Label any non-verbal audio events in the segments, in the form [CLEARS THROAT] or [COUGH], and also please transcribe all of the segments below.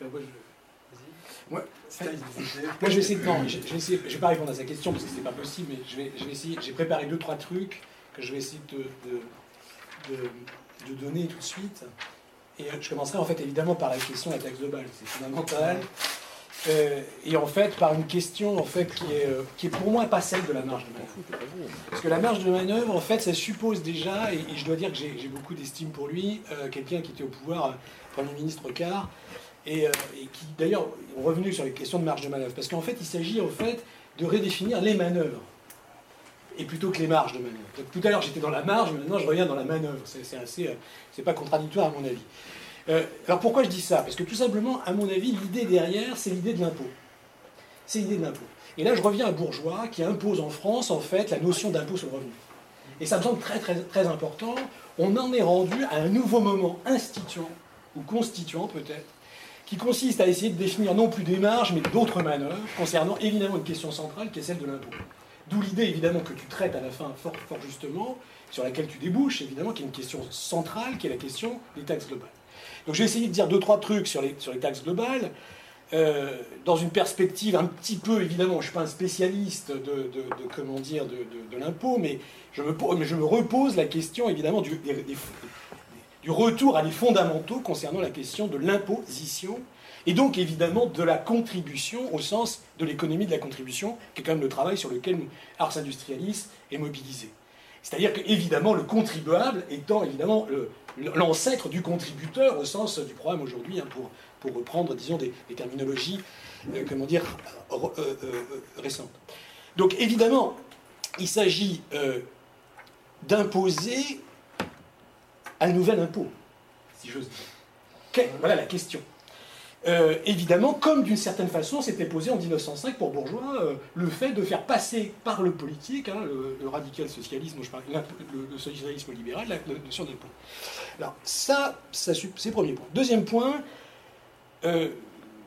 moi, je... Moi, je vais essayer de. Non, je, je, vais pas répondre à sa question parce que c'est pas possible, mais je vais, je vais essayer. J'ai préparé deux, trois trucs que je vais essayer de, de, de, donner tout de suite. Et je commencerai en fait évidemment par la question de la taxe globale. C'est fondamental. Euh, et en fait, par une question en fait, qui, est, euh, qui est pour moi pas celle de la marge de manœuvre. Parce que la marge de manœuvre, en fait, ça suppose déjà, et, je dois dire que j'ai beaucoup d'estime pour lui, euh, quelqu'un qui était au pouvoir, Premier ministre Car, et, et qui d'ailleurs est revenu sur les questions de marge de manœuvre. Parce qu'en fait, il s'agit en fait de redéfinir les manœuvres, et plutôt que les marges de manœuvre. Tout à l'heure, j'étais dans la marge, maintenant, je reviens dans la manœuvre. C'est assez, c'est pas contradictoire à mon avis. Euh, alors pourquoi je dis ça? Parce que tout simplement, à mon avis, l'idée derrière, c'est l'idée de l'impôt. C'est l'idée de l'impôt. Et là, je reviens à Bourgeois qui impose en France, en fait, la notion d'impôt sur le revenu. Et ça me semble très, très, très important. On en est rendu à un nouveau moment instituant, ou constituant peut-être, qui consiste à essayer de définir non plus des marges, mais d'autres manœuvres, concernant évidemment une question centrale qui est celle de l'impôt. D'où l'idée évidemment que tu traites à la fin fort, justement, sur laquelle tu débouches évidemment, qui est une question centrale, qui est la question des taxes globales. Donc je vais essayer de dire deux, trois trucs sur les, taxes globales, euh, dans une perspective un petit peu, évidemment, je ne suis pas un spécialiste de, comment dire, de, l'impôt, mais je, me, je me repose la question, évidemment, du, du retour à des fondamentaux concernant la question de l'imposition, et donc, évidemment, de la contribution au sens de l'économie de la contribution, qui est quand même le travail sur lequel Ars Industrialis est mobilisé. C'est-à-dire qu'évidemment, le contribuable étant évidemment l'ancêtre du contributeur au sens du programme aujourd'hui, hein, pour, pour reprendre, disons, des, terminologies, euh, comment dire, euh, euh, récentes. Donc évidemment, il s'agit d'imposer un nouvel impôt, si j'ose dire. Voilà la question. Euh, évidemment, comme d'une certaine façon s'était posé en 1905 pour Bourgeois euh, le fait de faire passer par le politique, hein, le, radical socialisme, je parle, le, socialisme libéral, la, notion d'impôt. Alors ça, ça c'est le premier point. Deuxième point, euh,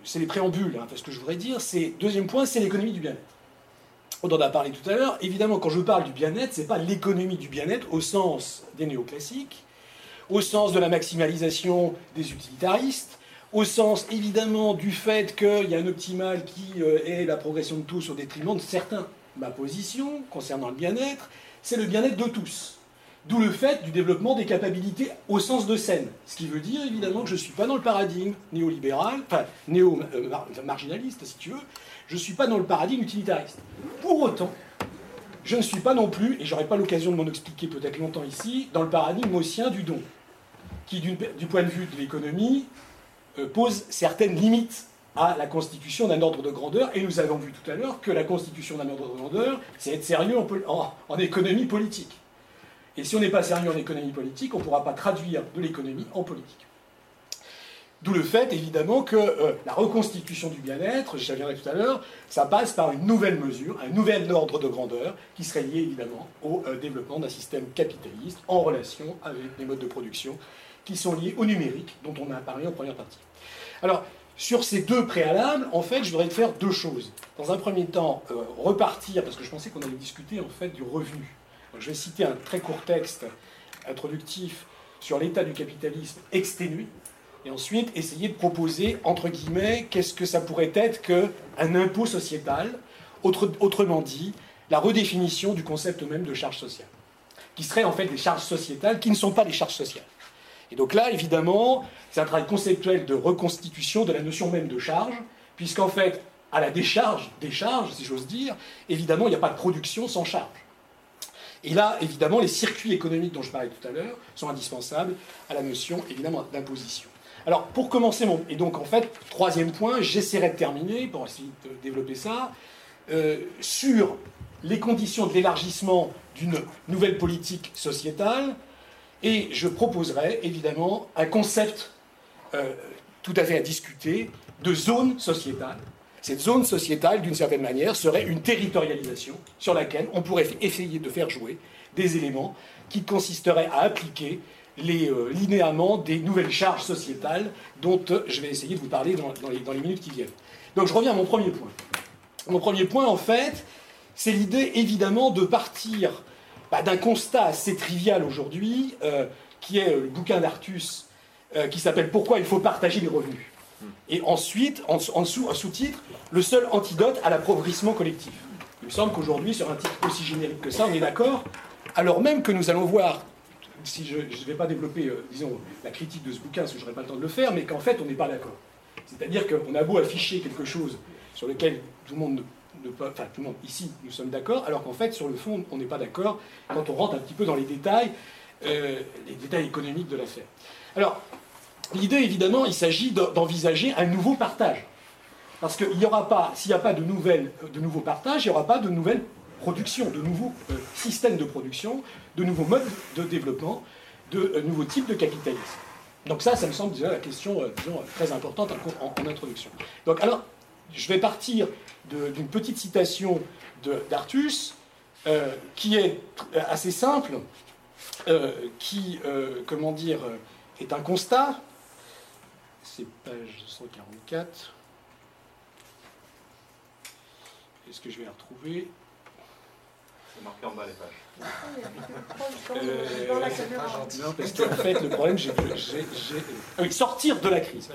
c'est les préambules, hein, parce que je voudrais dire, c'est deuxième point, c'est l'économie du bien-être. On en a parlé tout à l'heure. Évidemment, quand je parle du bien-être, c'est pas l'économie du bien-être au sens des néoclassiques, au sens de la maximalisation des utilitaristes, au sens évidemment du fait qu'il y a un optimal qui euh, est la progression de tous au détriment de certains. Ma position concernant le bien-être, c'est le bien-être de tous. D'où le fait du développement des capacités au sens de scène. Ce qui veut dire évidemment que je ne suis pas dans le paradigme néolibéral, enfin néo-marginaliste si tu veux, je ne suis pas dans le paradigme utilitariste. Pour autant, je ne suis pas non plus, et j'aurai pas l'occasion de m'en expliquer peut-être longtemps ici, dans le paradigme haussien du don, qui du point de vue de l'économie euh, pose certaines limites à la constitution d'un ordre de grandeur, et nous avons vu tout à l'heure que la constitution d'un ordre de grandeur, c'est être sérieux en, économie politique. Et si on n'est pas sérieux en économie politique, on ne pourra pas traduire de l'économie en politique. D'où le fait, évidemment, que euh, la reconstitution du bien-être, j'y reviendrai tout à l'heure, ça passe par une nouvelle mesure, un nouvel ordre de grandeur, qui serait lié, évidemment, au euh, développement d'un système capitaliste en relation avec les modes de production qui sont liés au numérique, dont on a parlé en première partie. Alors, sur ces deux préalables, en fait, je voudrais faire deux choses. Dans un premier temps, euh, repartir, parce que je pensais qu'on allait discuter en fait du revenu. je vais citer un très court texte introductif sur l'état du capitalisme exténué, et ensuite essayer de proposer, entre guillemets, qu'est-ce que ça pourrait être qu'un impôt sociétal, autrement dit, la redéfinition du concept même de charge sociale, qui seraient en fait des charges sociétales qui ne sont pas des charges sociales. Et donc là, évidemment, c'est un travail conceptuel de reconstitution de la notion même de charge, puisqu'en fait, à la décharge, décharge, si j'ose dire, évidemment, il n'y a pas de production sans charge. Et là, évidemment, les circuits économiques dont je parlais tout à l'heure sont indispensables à la notion, évidemment, d'imposition. Alors, pour commencer, mon... et donc en fait, troisième point, j'essaierai de terminer, pour essayer de développer ça, euh, sur les conditions de l'élargissement d'une nouvelle politique sociétale, et je proposerai évidemment un concept euh, tout à fait à discuter de zone sociétale. Cette zone sociétale, d'une certaine manière, serait une territorialisation sur laquelle on pourrait essayer de faire jouer des éléments qui consisteraient à appliquer les euh, linéaments des nouvelles charges sociétales dont euh, je vais essayer de vous parler dans, les, dans, les, minutes qui viennent. Donc je reviens à mon premier point. Mon premier point, en fait, c'est l'idée évidemment de partir bah, d'un constat assez trivial aujourd'hui, euh, qui est euh, le bouquin d'Artus, euh, qui s'appelle Pourquoi il faut partager les revenus. Et ensuite, en, dessous, un sous-titre, le seul antidote à l'appauvrissement collectif. Il me semble qu'aujourd'hui, sur un titre aussi générique que ça, on est d'accord, alors même que nous allons voir, si je ne vais pas développer, euh, disons, la critique de ce bouquin, parce que je n'aurai pas le temps de le faire, mais qu'en fait, on n'est pas d'accord. C'est-à-dire qu'on a beau afficher quelque chose sur lequel tout le monde ne, ici, nous sommes d'accord, alors qu'en fait, sur le fond, on n'est pas d'accord quand on rentre un petit peu dans les détails, euh, les détails économiques de l'affaire. Alors, l'idée, évidemment, il s'agit d'envisager un nouveau partage. Parce qu'il n'y aura pas, s'il n'y a pas de, nouvelles, de nouveaux partages, il n'y aura pas de nouvelles productions, de nouveaux euh, systèmes de production, de nouveaux modes de développement, de euh, nouveaux types de capitalisme. Donc ça, ça me semble déjà la question euh, très importante en, introduction. Donc alors, je vais partir d'une petite citation d'Artus, qui est assez simple, qui, comment dire, est un constat. C'est page 144. Est-ce que je vais la retrouver? C'est marqué en bas les pages. Euh, non, parce qu'en fait, le problème, j'ai. Ah oui, sortir de la crise.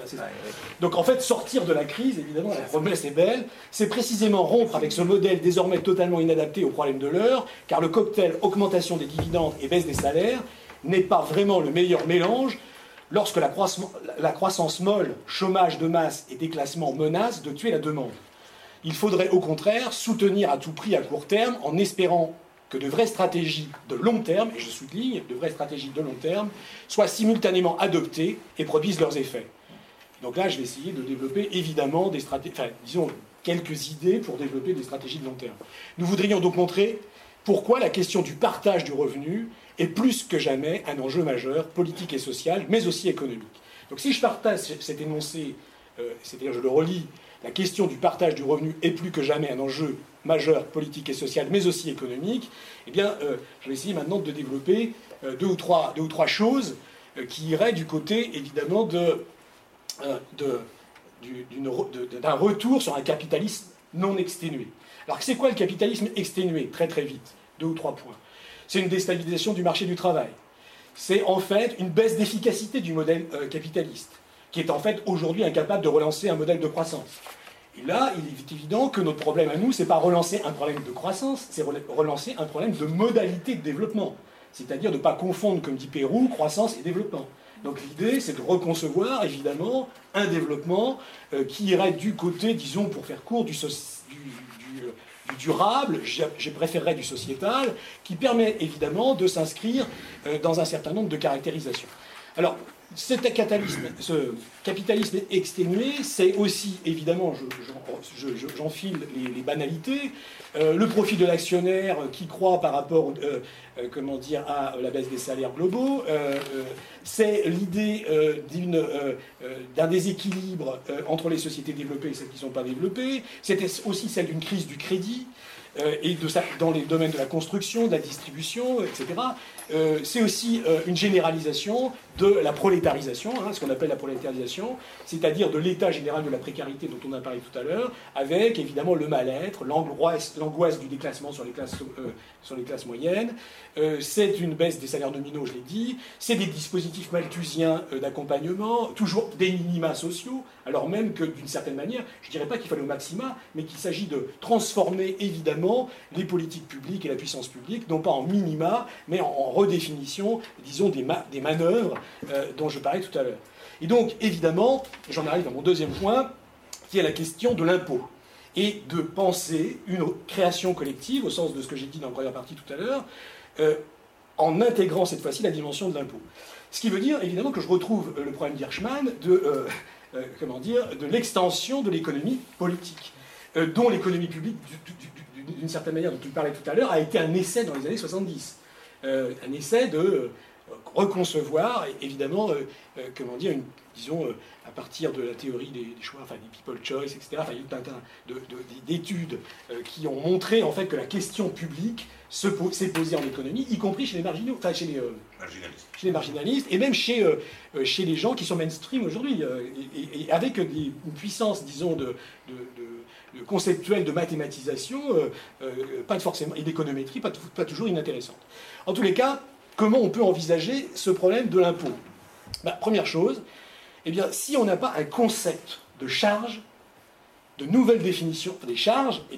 Donc en fait, sortir de la crise, évidemment, la promesse est belle, c'est précisément rompre avec ce modèle désormais totalement inadapté au problème de l'heure, car le cocktail augmentation des dividendes et baisse des salaires n'est pas vraiment le meilleur mélange lorsque la croissance, la croissance molle, chômage de masse et déclassement menacent de tuer la demande. Il faudrait au contraire soutenir à tout prix à court terme en espérant que de vraies stratégies de long terme, et je souligne, de vraies stratégies de long terme, soient simultanément adoptées et produisent leurs effets. Donc là, je vais essayer de développer évidemment des stratégies, enfin, disons, quelques idées pour développer des stratégies de long terme. Nous voudrions donc montrer pourquoi la question du partage du revenu est plus que jamais un enjeu majeur, politique et social, mais aussi économique. Donc si je partage cet énoncé, euh, c'est-à-dire je le relis la question du partage du revenu est plus que jamais un enjeu majeur politique et social, mais aussi économique, eh bien, euh, je vais essayer maintenant de développer euh, deux, ou trois, choses euh, qui iraient du côté, évidemment, de, d'un retour sur un capitalisme non exténué. Alors, c'est quoi le capitalisme exténué? Très très vite, deux ou trois points. C'est une déstabilisation du marché du travail. C'est en fait une baisse d'efficacité du modèle capitaliste qui est en fait aujourd'hui incapable de relancer un modèle de croissance. Et là, il est évident que notre problème à nous, c'est pas relancer un problème de croissance, c'est relancer un problème de modalité de développement. C'est-à-dire de ne pas confondre, comme dit Pérou, croissance et développement. Donc l'idée, c'est de reconcevoir, évidemment, un développement euh, qui irait du côté, disons, pour faire court, du, du, durable, j'ai préféré du sociétal, qui permet évidemment de s'inscrire euh, dans un certain nombre de caractérisations. Alors, cet ce capitalisme exténué, c'est aussi, évidemment, j'enfile les, banalités, euh, le profit de l'actionnaire qui croit par rapport euh, euh, comment dire, à la baisse des salaires globaux, c'est l'idée d'un déséquilibre entre les sociétés développées et celles qui ne sont pas développées, c'était aussi celle d'une crise du crédit, et de dans les domaines de la construction, de la distribution, etc. C'est aussi une généralisation de la prolétarisation, hein, ce qu'on appelle la prolétarisation, c'est-à-dire de l'état général de la précarité dont on a parlé tout à l'heure, avec évidemment le mal-être, l'angoisse du déclassement sur les classes, euh, sur les classes moyennes. c'est une baisse des salaires nominaux, je l'ai dit. C'est des dispositifs malthusiens d'accompagnement, toujours des minima sociaux, alors même que d'une certaine manière, je ne dirais pas qu'il fallait au maxima, mais qu'il s'agit de transformer évidemment les politiques publiques et la puissance publique, non pas en minima, mais en redéfinition, disons, des, des manœuvres euh, dont je parlais tout à l'heure. Et donc, évidemment, j'en arrive à mon deuxième point, qui est la question de l'impôt. Et de penser une création collective, au sens de ce que j'ai dit dans la première partie tout à l'heure, euh, en intégrant cette fois-ci la dimension de l'impôt. Ce qui veut dire, évidemment, que je retrouve le problème d'Hirschman de, euh, de l'extension de l'économie politique, dont l'économie publique, d'une certaine manière, dont tu parlais tout à l'heure, a été un essai dans les années 70. Euh, un essai de euh, reconcevoir, évidemment, euh, comment dire, une, disons, à partir de la théorie des, choix, enfin des people choice, etc., enfin, il y a tout un tas d'études qui ont montré en fait que la question publique s'est posée en économie, y compris chez les marginaux, enfin chez les, marginalistes. chez les marginalistes, et même chez, chez les gens qui sont mainstream aujourd'hui, et, avec une puissance, disons, de, de conceptuelle de mathématisation, pas de forcément, et d'économétrie, pas, pas toujours inintéressante. En tous les cas, comment on peut envisager ce problème de l'impôt bah, Première chose, eh bien, si on n'a pas un concept de charges, de nouvelles définitions des charges, eh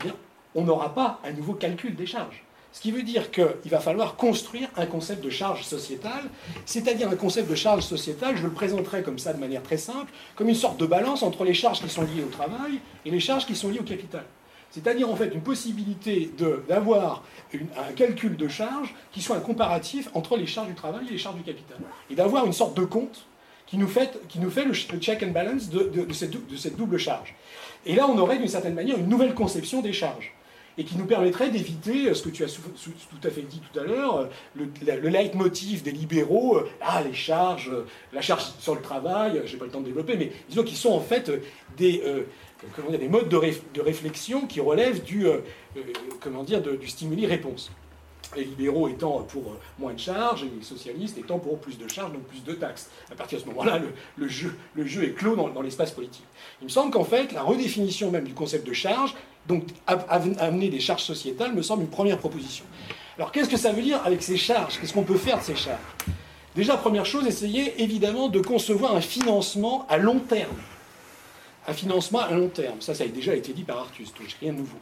on n'aura pas un nouveau calcul des charges. Ce qui veut dire qu'il va falloir construire un concept de charge sociétale, c'est-à-dire un concept de charge sociétale, je le présenterai comme ça de manière très simple, comme une sorte de balance entre les charges qui sont liées au travail et les charges qui sont liées au capital. C'est-à-dire en fait une possibilité d'avoir un calcul de charge qui soit un comparatif entre les charges du travail et les charges du capital. Et d'avoir une sorte de compte qui nous fait, le, check and balance de, cette, double charge. Et là, on aurait d'une certaine manière une nouvelle conception des charges et qui nous permettrait d'éviter ce que tu as tout à fait dit tout à l'heure, le, le leitmotiv des libéraux, euh, ah les charges, euh, la charge sur le travail, je n'ai pas le temps de développer, mais disons qu'ils sont en fait des, euh, comment dire, des modes de, réflexion qui relèvent du, comment dire, du stimuli-réponse. Les libéraux étant pour moins de charges et les socialistes étant pour plus de charges, donc plus de taxes. À partir de ce moment-là, le, jeu, le jeu est clos dans l'espace politique. Il me semble qu'en fait, la redéfinition même du concept de charge donc amener des charges sociétales me semble une première proposition. Alors qu'est-ce que ça veut dire avec ces charges? Qu'est-ce qu'on peut faire de ces charges? Déjà, première chose, essayer évidemment de concevoir un financement à long terme. Un financement à long terme. Ça, ça a déjà été dit par Artus, donc rien de nouveau.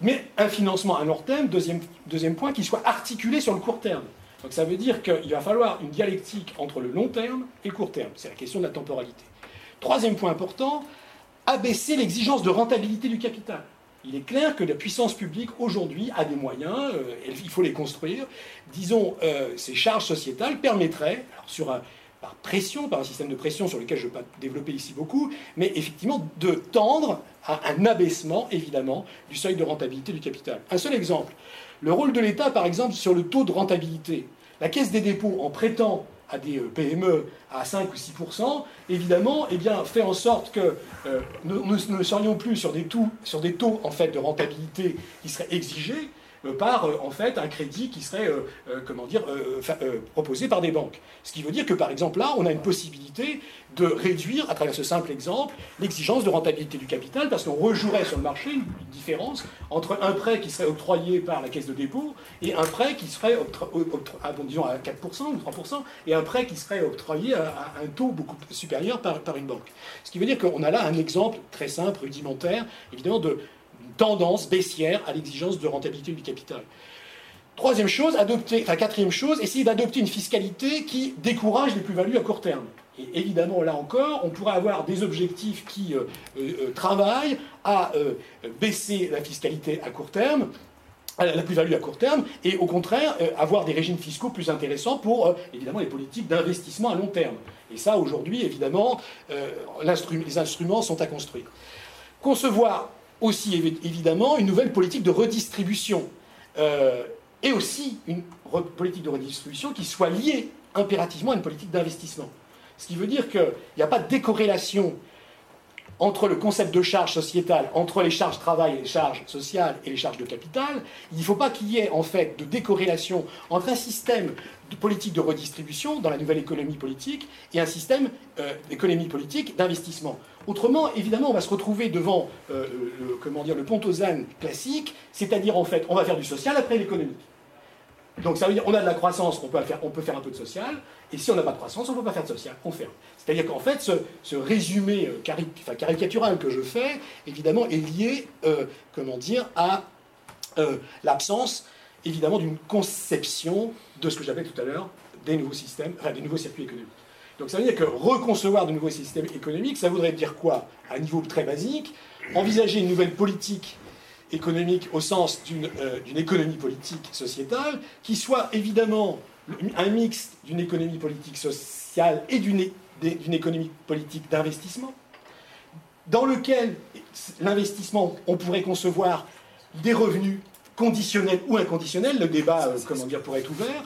Mais un financement à long terme, deuxième, deuxième point, qui soit articulé sur le court terme. Donc ça veut dire qu'il va falloir une dialectique entre le long terme et le court terme. C'est la question de la temporalité. Troisième point important, abaisser l'exigence de rentabilité du capital. Il est clair que la puissance publique aujourd'hui a des moyens, euh, il faut les construire. Disons, euh, ces charges sociétales permettraient, sur par pression, par un système de pression sur lequel je ne vais pas développer ici beaucoup, mais effectivement de tendre à un abaissement, évidemment, du seuil de rentabilité du capital. Un seul exemple, le rôle de l'État, par exemple, sur le taux de rentabilité. La Caisse des dépôts, en prêtant à des euh, PME à 5 ou 6 évidemment, eh bien, fait en sorte que euh, nous, ne serions plus sur des, taux, en fait, de rentabilité qui seraient exigés, par euh, en fait un crédit qui serait euh, comment dire proposé par des banques. Ce qui veut dire que par exemple là, on a une possibilité de réduire, à travers ce simple exemple, l'exigence de rentabilité du capital, parce qu'on rejouerait sur le marché une, différence entre un prêt qui serait octroyé par la caisse de dépôt et un prêt qui serait à, disons à 4% ou 3%, et un prêt qui serait octroyé à, un taux beaucoup supérieur par, par une banque. Ce qui veut dire qu'on a là un exemple très simple, rudimentaire, évidemment, de, tendance baissière à l'exigence de rentabilité du capital. Troisième chose, adopter, enfin quatrième chose, essayer d'adopter une fiscalité qui décourage les plus-values à court terme. Et évidemment, là encore, on pourrait avoir des objectifs qui euh, euh, travaillent à euh, baisser la fiscalité à court terme, la plus-value à court terme, et au contraire, avoir des régimes fiscaux plus intéressants pour, évidemment, les politiques d'investissement à long terme. Et ça, aujourd'hui, évidemment, les instruments sont à construire. Concevoir aussi évidemment une nouvelle politique de redistribution, euh, et aussi une politique de redistribution qui soit liée impérativement à une politique d'investissement. Ce qui veut dire qu'il n'y a pas de décorrélation entre le concept de charge sociétale, entre les charges travail et les charges sociales et les charges de capital, il ne faut pas qu'il y ait en fait de décorrélation entre un système de politique de redistribution dans la nouvelle économie politique et un système euh, d'économie politique d'investissement. Autrement, évidemment, on va se retrouver devant euh, le, comment dire, le pontosane classique, c'est-à-dire en fait, on va faire du social après l'économique. Donc ça veut dire on a de la croissance, on peut faire, on peut faire un peu de social, et si on n'a pas de croissance, on ne peut pas faire de social, on ferme. C'est-à-dire qu'en fait, ce, résumé euh, caricatural que je fais, évidemment, est lié, euh, comment dire, à l'absence, évidemment, d'une conception de ce que j'appelais tout à l'heure des nouveaux systèmes, enfin, des nouveaux circuits économiques. Donc ça veut dire que reconcevoir de nouveaux systèmes économiques, ça voudrait dire quoi? À un niveau très basique, envisager une nouvelle politique économique au sens euh, d'une économie politique sociétale, qui soit évidemment un mix d'une économie politique sociale et d'une économie politique d'investissement, dans lequel l'investissement, on pourrait concevoir des revenus conditionnels ou inconditionnels, le débat, euh, comment pourrait être ouvert,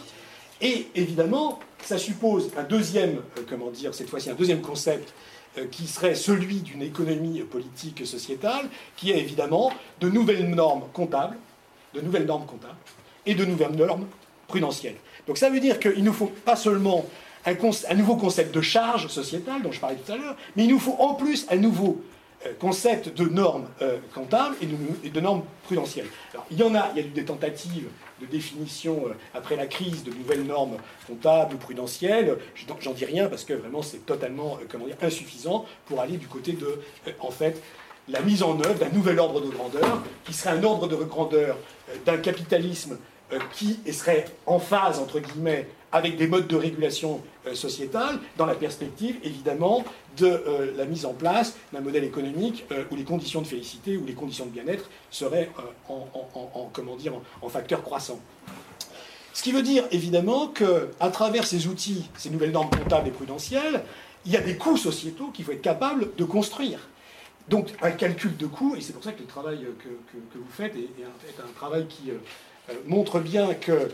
et évidemment, ça suppose un deuxième, euh, comment dire, cette fois-ci un deuxième concept euh, qui serait celui d'une économie politique sociétale, qui est évidemment de nouvelles normes comptables, de nouvelles normes comptables et de nouvelles normes prudentielles. Donc ça veut dire qu'il nous faut pas seulement un, nouveau concept de charge sociétale dont je parlais tout à l'heure, mais il nous faut en plus un nouveau concept de normes comptables et de, normes prudentielles. Alors, il y en a, il y a eu des tentatives de définition après la crise de nouvelles normes comptables ou prudentielles. J'en dis rien parce que vraiment c'est totalement insuffisant pour aller du côté de, en fait, la mise en œuvre d'un nouvel ordre de grandeur, qui serait un ordre de grandeur d'un capitalisme qui serait en phase, entre guillemets, avec des modes de régulation euh, sociétale, dans la perspective, évidemment, de euh, la mise en place d'un modèle économique euh, où les conditions de félicité, où les conditions de bien-être seraient en, comment dire, en, facteur croissant. Ce qui veut dire, évidemment, qu'à travers ces outils, ces nouvelles normes comptables et prudentielles, il y a des coûts sociétaux qu'il faut être capable de construire. Donc un calcul de coûts, et c'est pour ça que le travail que, vous faites est, un travail qui montre bien que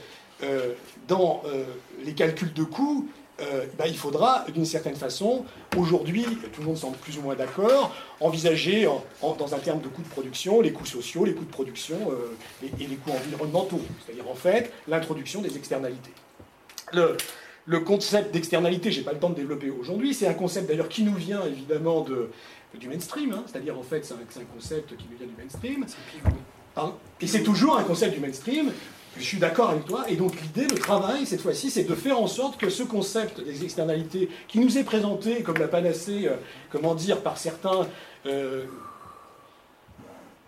dans euh, les calculs de coûts, euh, bah, il faudra, d'une certaine façon, aujourd'hui, tout le monde semble plus ou moins d'accord, envisager dans un terme de coûts de production les coûts sociaux, les coûts de production et, les coûts environnementaux, c'est-à-dire en fait l'introduction des externalités. Le, concept d'externalité, je n'ai pas le temps de développer aujourd'hui, c'est un concept d'ailleurs qui nous vient évidemment de, du mainstream, hein. c'est-à-dire en fait c'est un, concept qui nous vient du mainstream. Et c'est toujours un concept du mainstream je suis d'accord avec toi. Et donc l'idée, le travail, cette fois-ci, c'est de faire en sorte que ce concept des externalités, qui nous est présenté comme la panacée, euh, comment dire, par certains euh,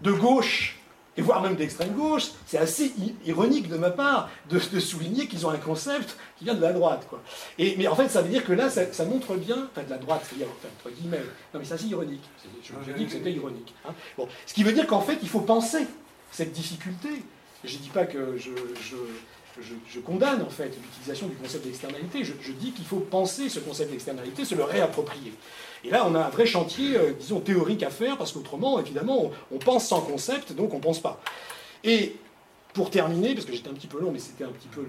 de gauche, et voire même d'extrême gauche, c'est assez ironique de ma part de, souligner qu'ils ont un concept qui vient de la droite. Quoi. Et, mais en fait, ça veut dire que là, ça, montre bien, enfin de la droite, c'est-à-dire, entre guillemets, non mais c'est assez ironique, je, je dis que c'était ironique. Hein. Bon. Ce qui veut dire qu'en fait, il faut penser cette difficulté je ne dis pas que je, condamne en fait l'utilisation du concept d'externalité. Je, dis qu'il faut penser ce concept d'externalité, se le réapproprier. Et là, on a un vrai chantier, euh, disons, théorique à faire, parce qu'autrement, évidemment, on, pense sans concept, donc on ne pense pas. Et pour terminer, parce que j'étais un petit peu long, mais c'était un petit peu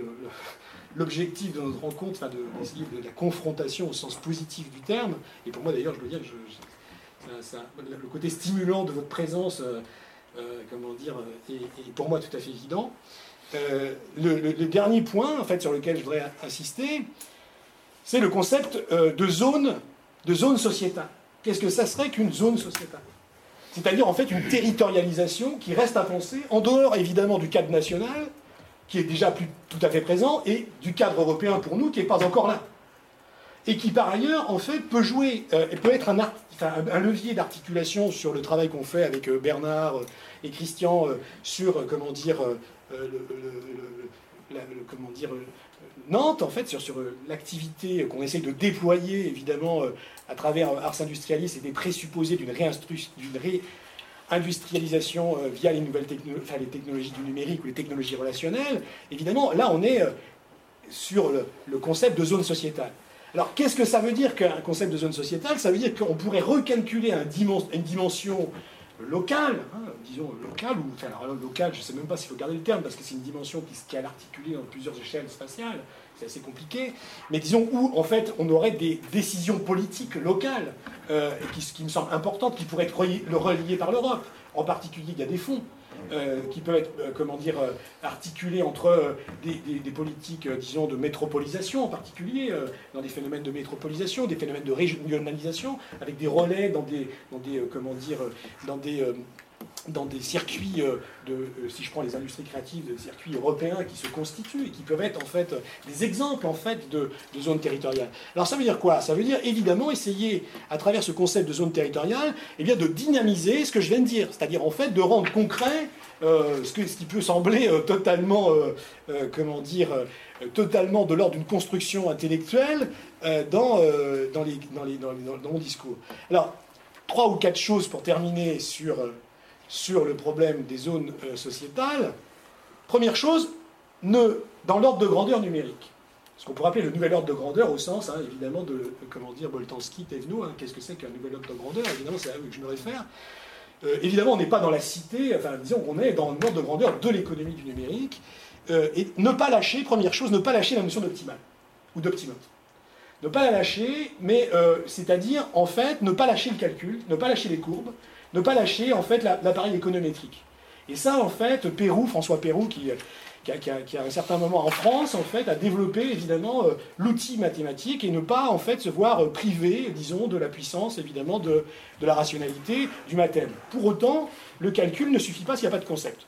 l'objectif de notre rencontre, enfin de, de, la confrontation au sens positif du terme, et pour moi d'ailleurs, je dois dire que le côté stimulant de votre présence euh, comment dire, est, pour moi tout à fait évident. Euh, le, dernier point, en fait, sur lequel je voudrais insister, c'est le concept euh, de zone, de sociétale. Qu'est-ce que ça serait qu'une zone sociétale? C'est-à-dire en fait une territorialisation qui reste à penser, en dehors évidemment du cadre national, qui est déjà tout à fait présent, et du cadre européen pour nous, qui n'est pas encore là. Et qui par ailleurs, en fait, peut jouer, et peut être un, levier d'articulation sur le travail qu'on fait avec euh, Bernard euh, et Christian euh, sur, comment dire, Nantes, en fait, sur, sur l'activité qu'on essaie de déployer, évidemment, à travers Ars Industrialis et des présupposés d'une réindustrialisation via les nouvelles enfin, les technologies du numérique ou les technologies relationnelles, évidemment, là, on est sur le concept de zone sociétale. Alors, qu'est-ce que ça veut dire qu'un concept de zone sociétale? Ça veut dire qu'on pourrait recalculer une dimension locale, hein, disons locale, ou enfin, alors locale, je ne sais même pas s'il faut garder le terme, parce que c'est une dimension qui, est articulée dans plusieurs échelles spatiales, c'est assez compliqué, mais disons où, en fait, on aurait des décisions politiques locales, euh, qui, qui, me semblent importantes, qui pourraient être reliées par l'Europe. En particulier, il y a des fonds euh, qui peuvent être, euh, comment dire, euh, articulés entre des, politiques, disons, de métropolisation en particulier, dans des phénomènes de métropolisation, des phénomènes de régionalisation, avec des relais dans des, dans des comment dire, dans des dans des circuits de, si je prends les industries créatives, des circuits européens qui se constituent et qui peuvent être en fait des exemples en fait de, de zones territoriales. Alors ça veut dire quoi? Ça veut dire évidemment essayer à travers ce concept de zone territoriale, eh bien de dynamiser ce que je viens de dire, c'est-à-dire en fait de rendre concret euh, ce, ce, qui peut sembler euh, totalement, euh, comment dire, totalement de l'ordre d'une construction intellectuelle dans, dans, les, dans, les, dans, mon discours. Alors, trois ou quatre choses pour terminer sur, sur le problème des zones sociétales. Première chose, ne, dans l'ordre de grandeur numérique. Ce qu'on pourrait appeler le nouvel ordre de grandeur au sens, hein, évidemment, de, comment dire, Boltanski, Thévenot, hein, qu'est-ce que c'est qu'un nouvel ordre de grandeur? Évidemment, c'est à eux que je me réfère. Euh, évidemment, on n'est pas dans la cité, enfin, disons qu'on est dans monde de grandeur de l'économie du numérique. Euh, et ne pas lâcher, première chose, ne pas lâcher la notion d'optimal ou d'optimum. Ne pas la lâcher, mais euh, c'est-à-dire, en fait, ne pas lâcher le calcul, ne pas lâcher les courbes, ne pas lâcher, en fait, l'appareil économétrique. Et ça, en fait, Pérou, François Pérou, qui, a, qui, un certain moment en France, en fait, a développé évidemment euh, l'outil mathématique et ne pas en fait se voir euh, privé, disons, de la puissance évidemment de, de la rationalité du mathème. Pour autant, le calcul ne suffit pas s'il n'y a pas de concept.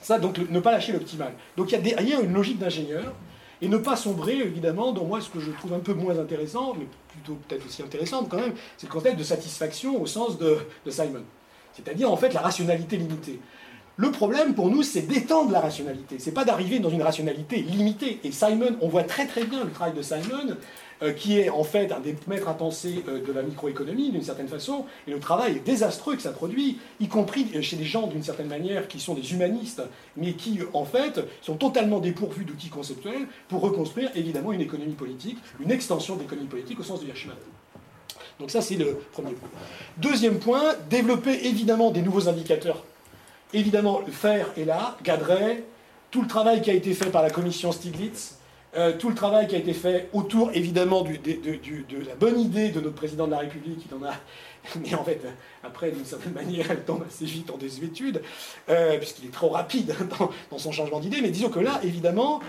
Ça, donc, ne pas lâcher l'optimal. Donc, il y a derrière une logique d'ingénieur et ne pas sombrer, évidemment, dans moi, ce que je trouve un peu moins intéressant, mais plutôt peut-être aussi intéressant quand même, c'est le concept de satisfaction au sens de, de Simon. C'est-à-dire, en fait, la rationalité limitée. Le problème pour nous, c'est d'étendre la rationalité. C'est pas d'arriver dans une rationalité limitée. Et Simon, on voit très très bien le travail de Simon, qui est en fait un des maîtres à penser euh, de la microéconomie d'une certaine façon. Et le travail désastreux que ça produit, y compris euh, chez des gens d'une certaine manière qui sont des humanistes, mais qui en fait sont totalement dépourvus d'outils conceptuels pour reconstruire évidemment une économie politique, une extension de l'économie politique au sens du Hirschman. Donc ça, c'est le premier point. Deuxième point, développer évidemment des nouveaux indicateurs évidemment, le faire est là, Gadret, tout le travail qui a été fait par la commission Stiglitz, euh, tout le travail qui a été fait autour, évidemment, de, la bonne idée de notre président de la République, il en a, [LAUGHS] mais en fait, après, d'une certaine manière, elle tombe assez vite en désuétude, euh, puisqu'il est trop rapide [LAUGHS] dans, son changement d'idée, mais disons que là, évidemment,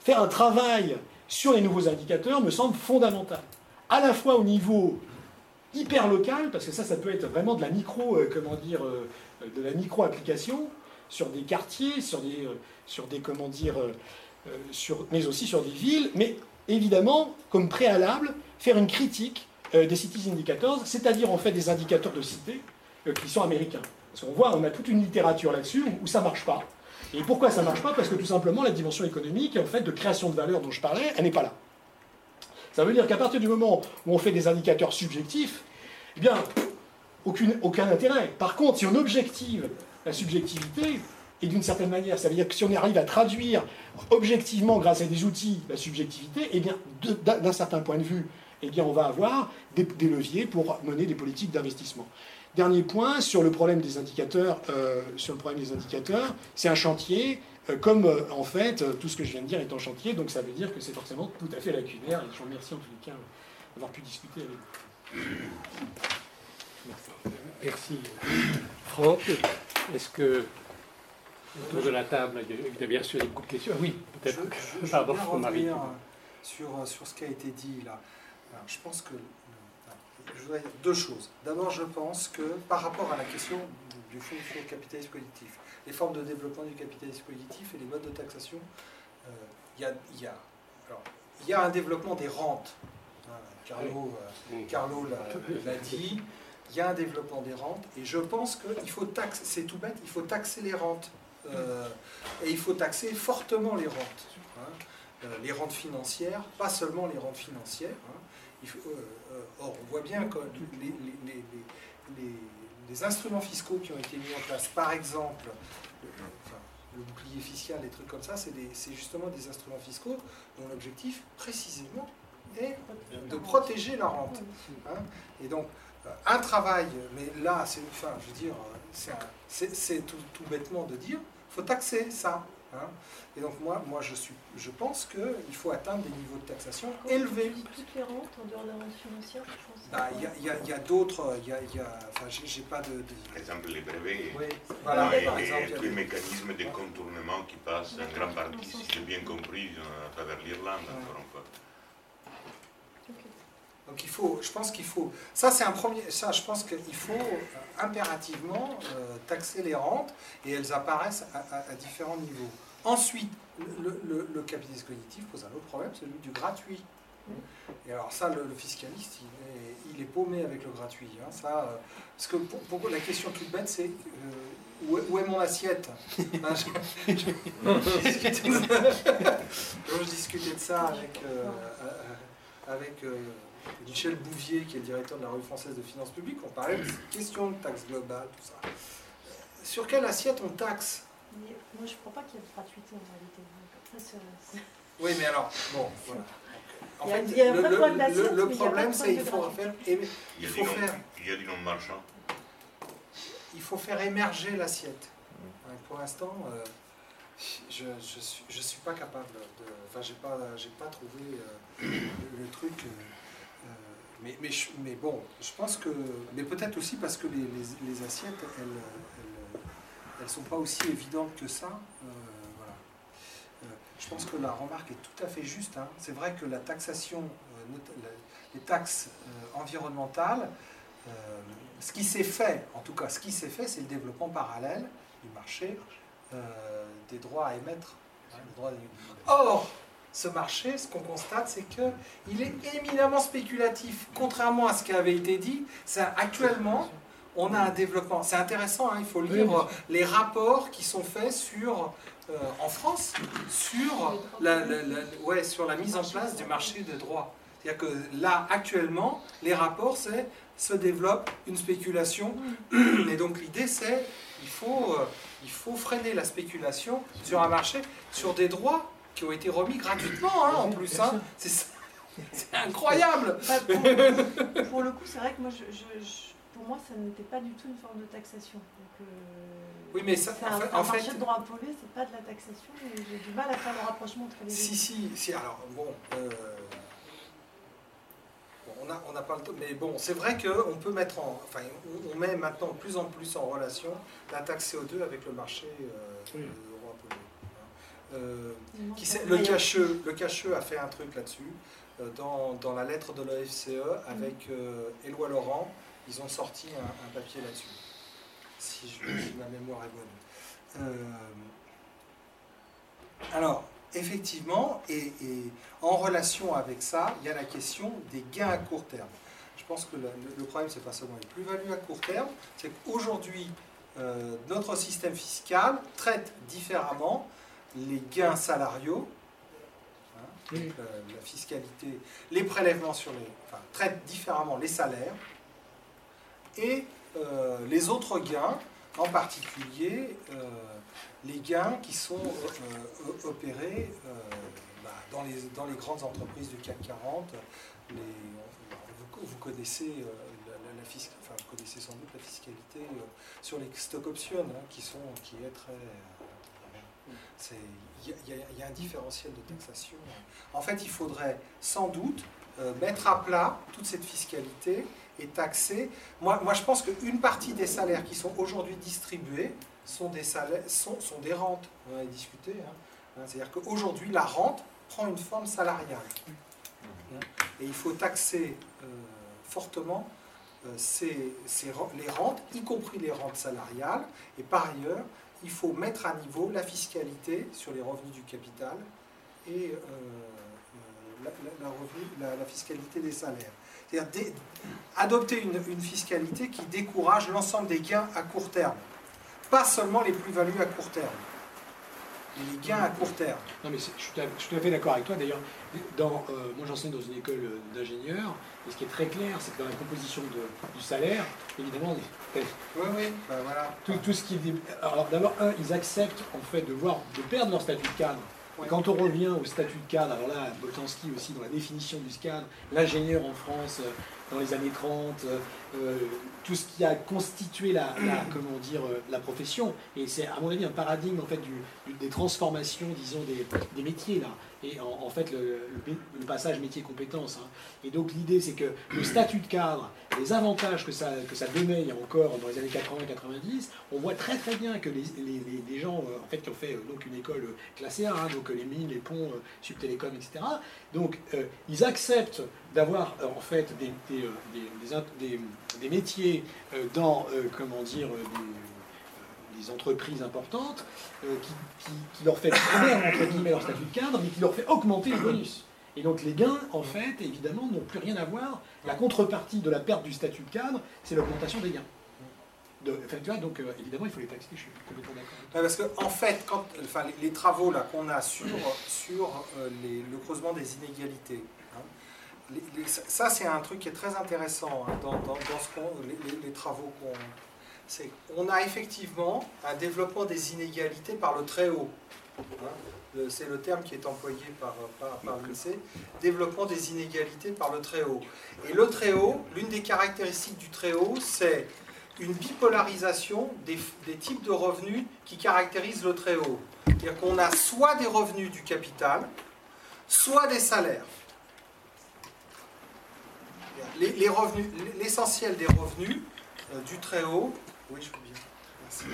faire un travail sur les nouveaux indicateurs me semble fondamental, à la fois au niveau hyper local, parce que ça, ça peut être vraiment de la micro, euh, comment dire, de la micro-application sur des quartiers, sur des, sur des comment dire, sur, mais aussi sur des villes, mais évidemment, comme préalable, faire une critique des cities indicators, c'est-à-dire en fait des indicateurs de cité qui sont américains. Parce qu'on voit, on a toute une littérature là-dessus où, ça ne marche pas. Et pourquoi ça ne marche pas? Parce que tout simplement, la dimension économique, en fait, de création de valeur dont je parlais, elle n'est pas là. Ça veut dire qu'à partir du moment où on fait des indicateurs subjectifs, eh bien, aucun intérêt. Par contre, si on objective la subjectivité, et d'une certaine manière, ça veut dire que si on arrive à traduire objectivement, grâce à des outils, la subjectivité, eh bien, d'un certain point de vue, eh bien, on va avoir des, leviers pour mener des politiques d'investissement. Dernier point sur le problème des indicateurs. Euh, sur le problème des indicateurs, c'est un chantier. Euh, comme euh, en fait tout ce que je viens de dire est en chantier, donc ça veut dire que c'est forcément tout à fait lacunaire. Et je vous remercie en tous les cas d'avoir pu discuter avec vous. Merci. Franck, est-ce que autour de la table, il y a bien sûr beaucoup de questions Oui, peut-être. Je, je, Pardon, revenir sur, sur ce qui a été dit là. je pense que je voudrais dire deux choses. D'abord, je pense que par rapport à la question du fonds de capitalisme collectif, les formes de développement du capitalisme collectif et les modes de taxation, euh, il y, a, y, a, y, a, un développement des rentes. Hein, Carlo, euh, Carlo l'a dit il y a un développement des rentes, et je pense qu'il faut taxer, c'est tout bête, il faut taxer les rentes. Euh, et il faut taxer fortement les rentes. Hein. Euh, les rentes financières, pas seulement les rentes financières. Hein. Euh, or, on voit bien que les, les, instruments fiscaux qui ont été mis en place, par exemple, le bouclier fiscal, des trucs comme ça, c'est justement des instruments fiscaux dont l'objectif, précisément, est de protéger la rente. Hein. Et donc, un travail, mais là, c'est, enfin, tout, bêtement de dire, faut taxer ça. Hein. Et donc moi, moi je, suis, je pense qu'il faut atteindre des niveaux de taxation élevés. Toutes les rentes en dehors de la rente financière, je pense. Bah, il y, a, y a d'autres, il y a, y a, enfin, j'ai pas de, Par exemple, les brevets. Oui, voilà, et, par exemple, tous les mécanismes de contournement qui passent en grande partie, si j'ai bien compris, à travers l'Irlande, encore une fois. Donc il faut, je pense qu'il faut, ça c'est un premier, ça je pense qu'il faut euh, impérativement euh, taxer les rentes et elles apparaissent à, différents niveaux. Ensuite, le, capitalisme cognitif pose un autre problème, celui du gratuit. Et alors ça, le, fiscaliste, il est, paumé avec le gratuit. Hein. ça, euh, parce que pour, la question toute bête, c'est où, est, mon assiette? [LAUGHS] Hein, je, discutais de ça avec, avec Michel Bouvier, qui est le directeur de la revue française de finances publiques, on parlait de cette question de taxe globale, tout ça. Sur quelle assiette on taxe? Moi, je ne crois pas qu'il y ait de gratuité en réalité. oui, mais alors, bon, voilà. En il, y a, fait, il y a un le, le, le problème, c'est qu'il faut faire. Il, faut faire. Il y a du nom marchand. Il faut faire émerger l'assiette. Pour l'instant, euh, je ne suis, je suis pas capable de. Enfin, j'ai pas, pas trouvé euh, le, truc. Euh, mais, bon, je pense que. Mais peut-être aussi parce que les, assiettes, elles ne elles, sont pas aussi évidentes que ça. Euh, voilà. je pense que la remarque est tout à fait juste. hein. C'est vrai que la taxation, euh, les taxes euh, environnementales, euh, ce qui s'est fait, en tout cas ce qui s'est fait, c'est le développement parallèle du marché euh, des droits à émettre. hein, Or, ce marché, ce qu'on constate, c'est qu'il est éminemment spéculatif. Contrairement à ce qui avait été dit, c'est actuellement, on a un développement. C'est intéressant, hein, il faut lire Oui, les rapports qui sont faits sur, euh, en France sur la, la- la- ouais, sur la mise en place du marché de droit. C'est-à-dire que là, actuellement, les rapports, c'est se développe une spéculation. Et donc l'idée, c'est il faut, euh, il faut freiner la spéculation sur un marché, sur des droits qui ont été remis gratuitement, hein, en plus. hein. C'est incroyable. Bah, pour, pour le coup, c'est vrai que moi, je, je- je- pour moi, ça n'était pas du tout une forme de taxation. Donc, euh, Oui, mais ça, en un, fait- un en fait- marché de droit pollué, c'est pas de la taxation. Et j'ai du mal à faire le rapprochement entre les deux. Si, si, si, alors bon, euh, bon, on n'a on n'a pas le temps, mais bon, c'est vrai qu'on peut mettre en, enfin, on, on met maintenant de plus en plus en relation la taxe CO2 avec le marché euh, Oui. de droit pollué, hein. Euh, qui le cacheux, le cacheux a fait un truc là-dessus. euh, Dans, dans la lettre de l'OFCE avec euh, Éloi Laurent, ils ont sorti un, un papier là-dessus. Si, ma mémoire est bonne. Euh, alors, effectivement, et, et en relation avec ça, il y a la question des gains à court terme. Je pense que le, le problème, c'est pas seulement les plus-values à court terme, c'est qu'aujourd'hui, notre système fiscal traite différemment les gains salariaux, hein, euh, la fiscalité, les prélèvements sur les. Enfin, traite différemment les salaires et euh, les autres gains, en particulier euh, les gains qui sont opérés bah, dans, les, dans les grandes entreprises du CAC 40. Les, vous, vous connaissez, la, fisc- enfin, vous connaissez sans doute la fiscalité sur les stock options, hein, qui, sont, qui est très. Il y, a- un différentiel de taxation. En fait, il faudrait sans doute euh, mettre à plat toute cette fiscalité et taxer. Moi, je pense qu'une partie des salaires qui sont aujourd'hui distribués sont des, salaires, sont, des rentes. On en a discuté. hein. Hein, C'est-à-dire qu'aujourd'hui, la rente prend une forme salariale. Et il faut taxer euh, fortement euh, ces, ces les rentes, y compris les rentes salariales. Et par ailleurs, il faut mettre à niveau la fiscalité sur les revenus du capital et euh, euh, la, fiscalité des salaires. C'est-à-dire adopter une, fiscalité qui décourage l'ensemble des gains à court terme. Pas seulement les plus-values à court terme, les gains à court terme. Non, mais je suis, tout à- je suis tout à fait d'accord avec toi. D'ailleurs, euh, moi j'enseigne dans une école euh, d'ingénieurs, et ce qui est très clair, c'est que dans la composition de- du salaire, évidemment, Oui, oui, ben voilà. tout, tout ce qui Alors d'abord, un, ils acceptent en fait de voir, de perdre leur statut de cadre. Quand on revient au statut de cadre, alors là, Boltanski aussi dans la définition du cadre, l'ingénieur en France euh, dans les années 30, euh, euh, tout ce qui a constitué la, la- [CLEARS THROAT] comment dire, euh, la profession, et c'est à mon avis un paradigme en fait du- du- des transformations, disons, des, des métiers là, et en, fait le, passage métier-compétence. hein. Et donc l'idée c'est que le statut de cadre, les avantages que ça, que ça donnait il y a encore dans les années 80-90, on voit très très bien que les, les- les- gens euh, en fait, qui ont fait euh, donc une école euh, classée A, hein, donc les mines, les ponts, Subtélécom, etc., donc ils acceptent d'avoir en fait des, des, des- métiers dans, comment dire, des, des entreprises importantes euh, qui, qui- qui leur fait perdre entre guillemets leur statut de cadre, mais qui leur fait augmenter les bonus. Et donc les gains, en fait, évidemment, n'ont plus rien à voir. La contrepartie de la perte du statut de cadre, c'est l'augmentation des gains. De, enfin, tu vois, donc euh, évidemment, il faut les taxer, je suis complètement d'accord. parce qu'en en fait, quand, enfin, les, les travaux là qu'on a sur, sur euh, les- le creusement des inégalités, hein, les- ça c'est un truc qui est très intéressant hein, dans, dans- dans ce qu'on- les, les- les travaux qu'on... C'est on a effectivement un développement des inégalités par le très haut. hein. C'est le terme qui est employé par, par, par l'INSEE, développement des inégalités par le très haut. Et le très haut, l'une des caractéristiques du très haut, c'est une bipolarisation des, des types de revenus qui caractérisent le très haut. C'est-à-dire qu'on a soit des revenus du capital, soit des salaires. Les, les revenus, l'essentiel des revenus euh, du très haut, oui, je peux bien. Merci.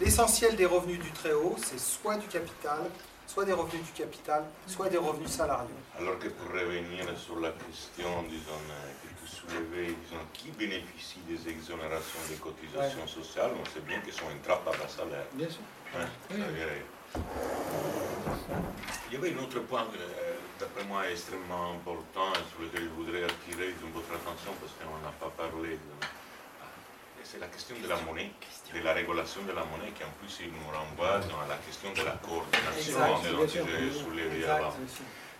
L'essentiel des revenus du très haut, c'est soit du capital, soit des revenus du capital, soit des revenus salariaux. Alors que pour revenir sur la question, disons, euh, que tu soulevais, disons, qui bénéficie des exonérations des cotisations sociales, on sait bien qu'elles sont une trappe à bas salaire. Bien sûr. Hein, Oui. Il y avait un autre point, euh, d'après moi, extrêmement important et sur lequel je voudrais attirer votre attention parce qu'on n'en a pas parlé. disons. C'est la question de la monnaie, de la régulation de la monnaie qui en plus il nous renvoie dans la question de la coordination bien dont j'ai soulevé Exact. avant.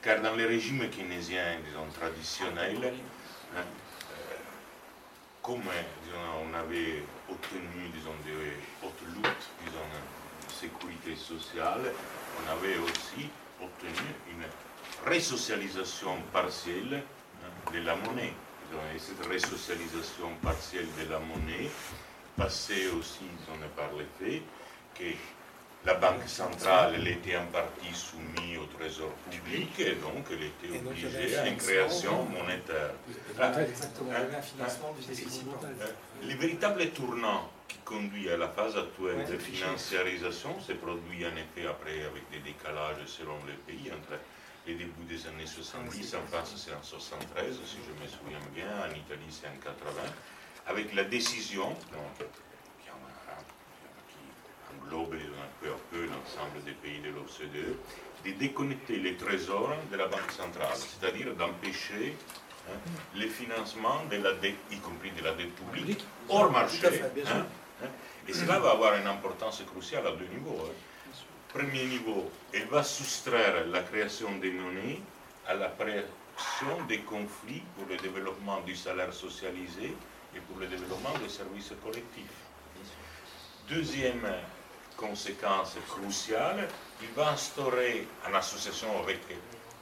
Car dans les régimes keynésiens, disons, traditionnels, hein, euh, comme disons, on avait obtenu disons, des hautes luttes disons, de sécurité sociale, on avait aussi obtenu une resocialisation partielle hein, de la monnaie. Cette resocialisation partielle de la monnaie passait aussi disons, par le fait que la Banque centrale elle était en partie soumise au trésor public et donc elle était obligée à une création monétaire. Ah, Exactement, il y avait un financement du déficit. Euh, Le véritable tournant qui conduit à la phase actuelle de financiarisation s'est produit en effet après avec des décalages selon les pays entre les débuts des années 70, en France c'est en 73 si je me souviens bien, en Italie c'est en 80, avec la décision donc, qui, en- qui englobe un peu à peu l'ensemble des pays de l'OCDE, de déconnecter les trésors de la Banque centrale, c'est-à-dire d'empêcher hein, les financements de la dette, y compris de la dette publique, hors marché. hein, hein. Et cela va avoir une importance cruciale à deux niveaux. Premier niveau, elle va soustraire la création des monnaies à la pression des conflits pour le développement du salaire socialisé et pour le développement des services collectifs. Deuxième conséquence cruciale, il va instaurer, en association avec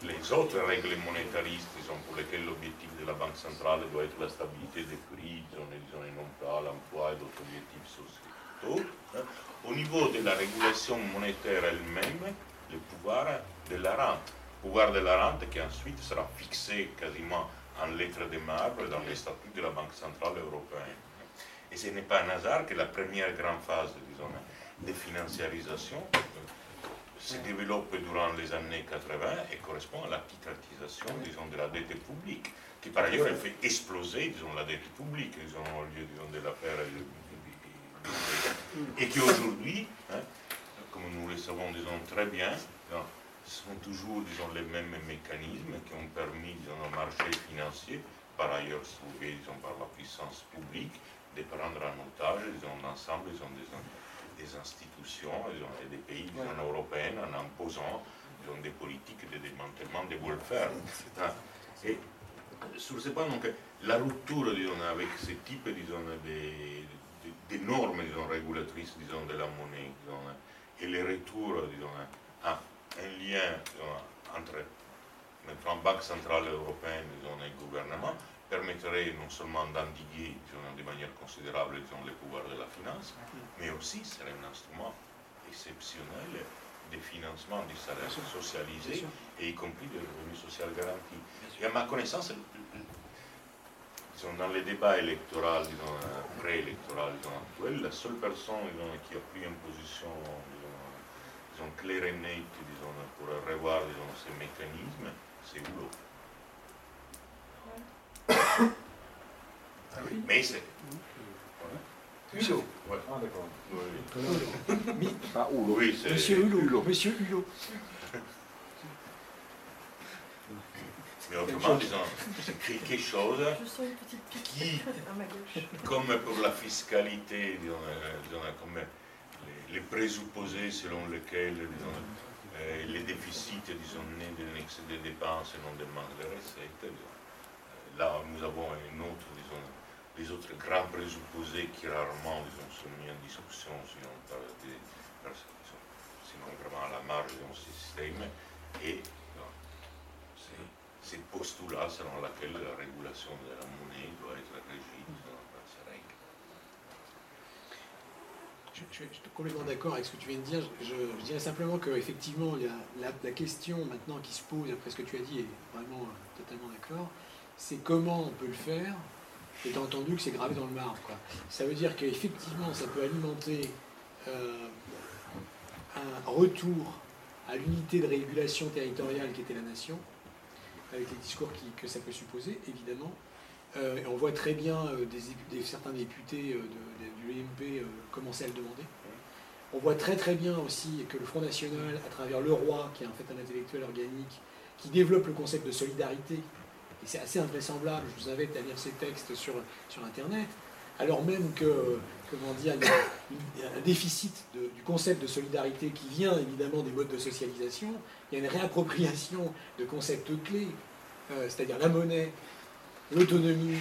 les autres règles monétaristes, disons, pour lesquelles l'objectif de la Banque centrale doit être la stabilité des prix, disons, disons, et non pas l'emploi et d'autres objectifs sociaux, au niveau de la régulation monétaire elle-même, le pouvoir de la rente. Pouvoir de la rente qui ensuite sera fixé quasiment en lettres de marbre dans les statuts de la Banque centrale européenne. Et ce n'est pas un hasard que la première grande phase, disons, de financiarisation euh, se développe durant les années 80 et correspond à la titratisation, disons, de la dette publique, qui par ailleurs fait exploser, disons, la dette publique, disons, au lieu, disons, de la faire euh, et qui aujourd'hui, hein, comme nous le savons, disons, très bien, disons, sont toujours, disons, les mêmes mécanismes qui ont permis, disons, au marché financier, par ailleurs sauvé, disons, par la puissance publique, de prendre en otage, disons, l'ensemble, disons, des, des institutions disons, et des pays, disons, européens en imposant, disons, des politiques de démantèlement des welfare. Hein. Et sur ce point, donc, la rupture, disons, avec ce type, disons, de, de- de normes, disons, régulatrices, disons, de la monnaie, disons, et le retour, disons, à un lien disons, entre maintenant Banque centrale européenne disons, et gouvernement permettrait non seulement d'endiguer de manière considérable disons, les pouvoirs de la finance, mais aussi serait un instrument exceptionnel de financement du salaire socialisé et y compris des revenus sociaux garantis. Et à ma connaissance, disons, dans les débats électoraux, disons, préélectoraux disons, actuels, la seule personne disons, qui a pris une position disons, disons, claire et nette disons, pour revoir disons, ces mécanismes, c'est Hulot. Mais c'est. Hulot. Ouais. Ah, d'accord. Oui, Ah, Hulot. oui c'est. Monsieur Hulot. Monsieur Hulot. Mais autrement, disons, c'est quelque chose une qui, comme pour la fiscalité, disons, euh, disons, comme les, les présupposés selon lesquels disons, euh, les déficits disons, nés d'un excès de dépenses et non d'un manque de recettes. Euh, Là, nous avons un autre, disons, les autres grands présupposés qui rarement disons, sont mis en discussion, sinon, par des, par- sinon vraiment à la marge de ce système. Et ces postulats selon lesquels la régulation de la monnaie doit être régie par ces règles. Je, suis complètement d'accord avec ce que tu viens de dire. Je, dirais simplement qu'effectivement, la, la, question maintenant qui se pose, après ce que tu as dit, est vraiment euh, totalement d'accord, c'est comment on peut le faire, étant entendu que c'est gravé dans le marbre. Ça veut dire qu'effectivement, ça peut alimenter euh, un retour à l'unité de régulation territoriale qui était la nation, avec les discours que ça peut supposer, évidemment. Euh, et on voit très bien euh, certains députés de, du EMP commencer à le demander. On voit très très bien aussi que le Front National, à travers le roi, qui est en fait un intellectuel organique, qui développe le concept de solidarité, et c'est assez invraisemblable, je vous invite à lire ces textes sur, sur Internet, alors même que, comment dire, un déficit du concept de solidarité qui vient évidemment des modes de socialisation, il y a une réappropriation de concepts clés, euh, c'est-à-dire la monnaie, l'autonomie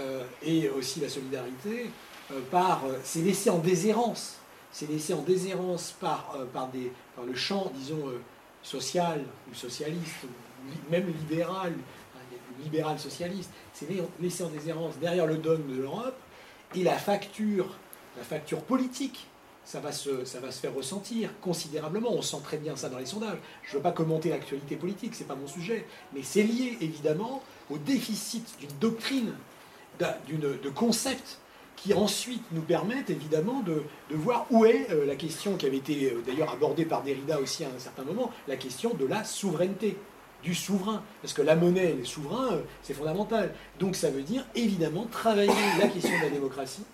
euh, et aussi la solidarité, euh, par, c'est laissé en déshérence. C'est laissé en déshérence par, par, le champ, disons, social ou socialiste, même libéral, libéral socialiste, c'est laissé en déshérence derrière le dogme de l'Europe, et la facture, la facture politique, ça va, se, ça va se faire ressentir considérablement. On sent très bien ça dans les sondages. Je ne veux pas commenter l'actualité politique, ce n'est pas mon sujet, mais c'est lié évidemment au déficit d'une doctrine, de concept qui ensuite nous permettent évidemment de, voir où est euh, la question qui avait été euh, d'ailleurs abordée par Derrida aussi à un certain moment, la question de la souveraineté, du souverain. Parce que la monnaie et les souverains, euh, c'est fondamental. Donc ça veut dire évidemment travailler la question de la démocratie,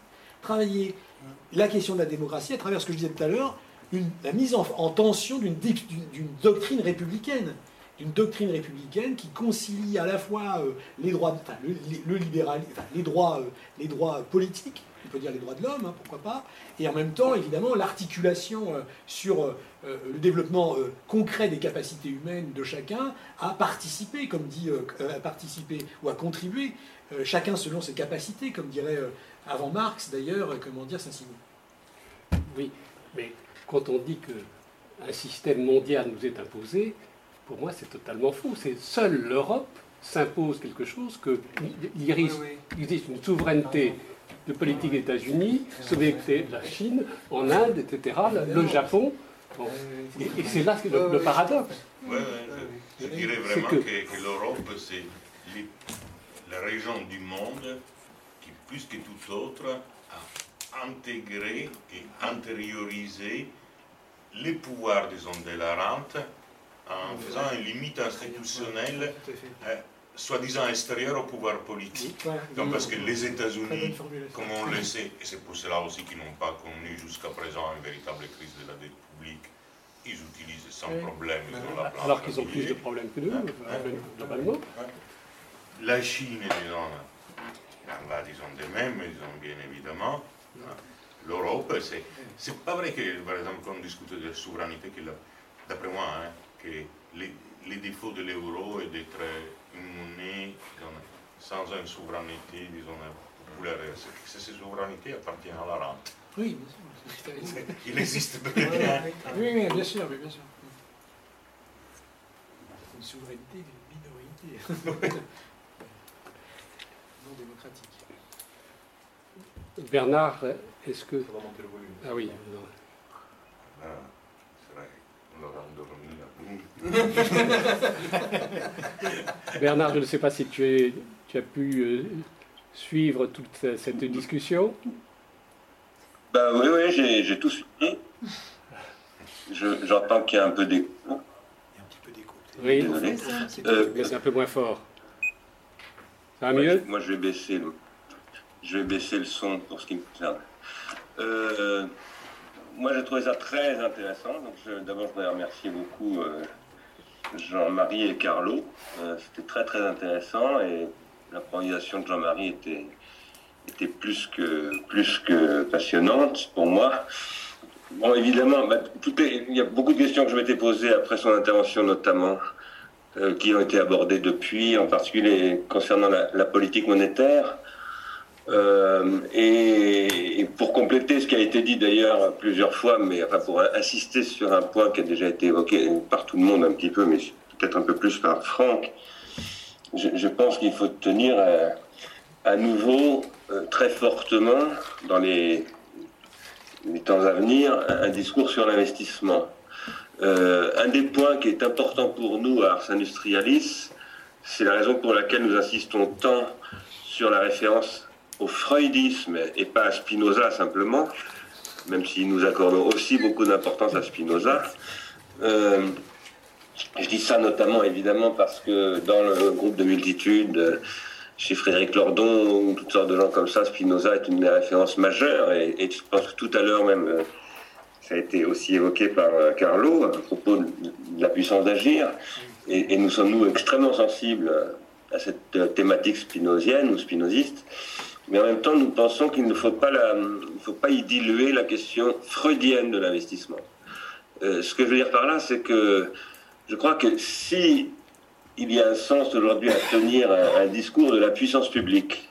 travailler la question de la démocratie à travers ce que je disais tout à l'heure, la mise en, tension d'une doctrine républicaine. D'une doctrine républicaine qui concilie à la fois euh, les droits, les droits, euh, les droits politiques, on peut dire les droits de l'homme, hein, pourquoi pas, et en même temps, évidemment, l'articulation euh, sur le développement concret des capacités humaines de chacun à participer, comme dit, à participer ou à contribuer, chacun selon ses capacités, comme dirait avant Marx d'ailleurs, comment dire Saint-Simon. Oui, mais quand on dit que un système mondial nous est imposé, pour moi, c'est totalement faux. C'est seule l'Europe s'impose quelque chose que il existe une souveraineté de politique des États-Unis, souveraineté de la Chine, en Inde, etc., le Japon. Et, c'est là le, le paradoxe. je, dirais vraiment que, l'Europe, c'est la région du monde qui, plus que tout autre, a intégré et intériorisé les pouvoirs, disons, de la rente en faisant une limite institutionnelle, euh, soi-disant extérieure au pouvoir politique. Donc, parce que les États-Unis, comme on le sait, et c'est pour cela aussi qu'ils n'ont pas connu jusqu'à présent une véritable crise de la dette publique, ils utilisent sans problème. Alors qu'ils ont plus de problèmes que nous, globalement. La Chine, disons, là, disons de même, disons bien évidemment. L'Europe, c'est pas vrai que, par exemple, quand on discute de la souveraineté, d'après moi, hein, que les, les défauts de l'euro est d'être une monnaie sans une souveraineté, disons, populaire. Cette souveraineté appartient à la rente. Oui, bien sûr. [LAUGHS] Il existe bien. Oui, oui, bien sûr, bien sûr. Une souveraineté d'une minorité [LAUGHS] démocratique. Bernard, est-ce que... Ah oui. Ah, c'est vrai. [LAUGHS] Bernard, je ne sais pas si tu, as pu euh, suivre toute cette [LAUGHS] discussion. Bah oui, oui, j'ai tout suivi. J'entends qu'il y a un peu d'écho. Il y a un petit peu d'écho. Oui, euh, mais c'est un peu moins fort. Moi, je vais baisser le, je vais baisser le son pour ce qui me concerne. Euh, moi, j'ai trouvé ça très intéressant. Donc, d'abord, je voudrais remercier beaucoup euh, Jean-Marie et Carlo. Euh, c'était très, très intéressant et l'improvisation de Jean-Marie était, était plus, que, plus que passionnante pour moi. Bon, évidemment, bah, il y a beaucoup de questions que je m'étais posées après son intervention, notamment, qui ont été abordées depuis, en particulier concernant la politique monétaire. Euh, et, pour compléter ce qui a été dit d'ailleurs plusieurs fois, mais pour insister sur un point qui a déjà été évoqué par tout le monde un petit peu, mais peut-être un peu plus par Franck, je, pense qu'il faut tenir euh, à, nouveau euh, très fortement dans les, temps à venir un, discours sur l'investissement. Un des points qui est important pour nous à Ars Industrialis, c'est la raison pour laquelle nous insistons tant sur la référence au freudisme et pas à Spinoza simplement, même si nous accordons aussi beaucoup d'importance à Spinoza, Euh, je dis ça notamment évidemment parce que dans le groupe de multitudes, euh, chez Frédéric Lordon ou toutes sortes de gens comme ça, Spinoza est une des références majeures et, je pense tout à l'heure même, euh, ça a été aussi évoqué par Carlo à propos de la puissance d'agir et, nous sommes nous extrêmement sensibles à cette thématique spinozienne ou spinoziste. Mais en même temps, nous pensons qu'il ne faut pas, la, il faut pas y diluer la question freudienne de l'investissement. Euh, ce que je veux dire par là, c'est que je crois que si il y a un sens aujourd'hui à tenir un, discours de la puissance publique,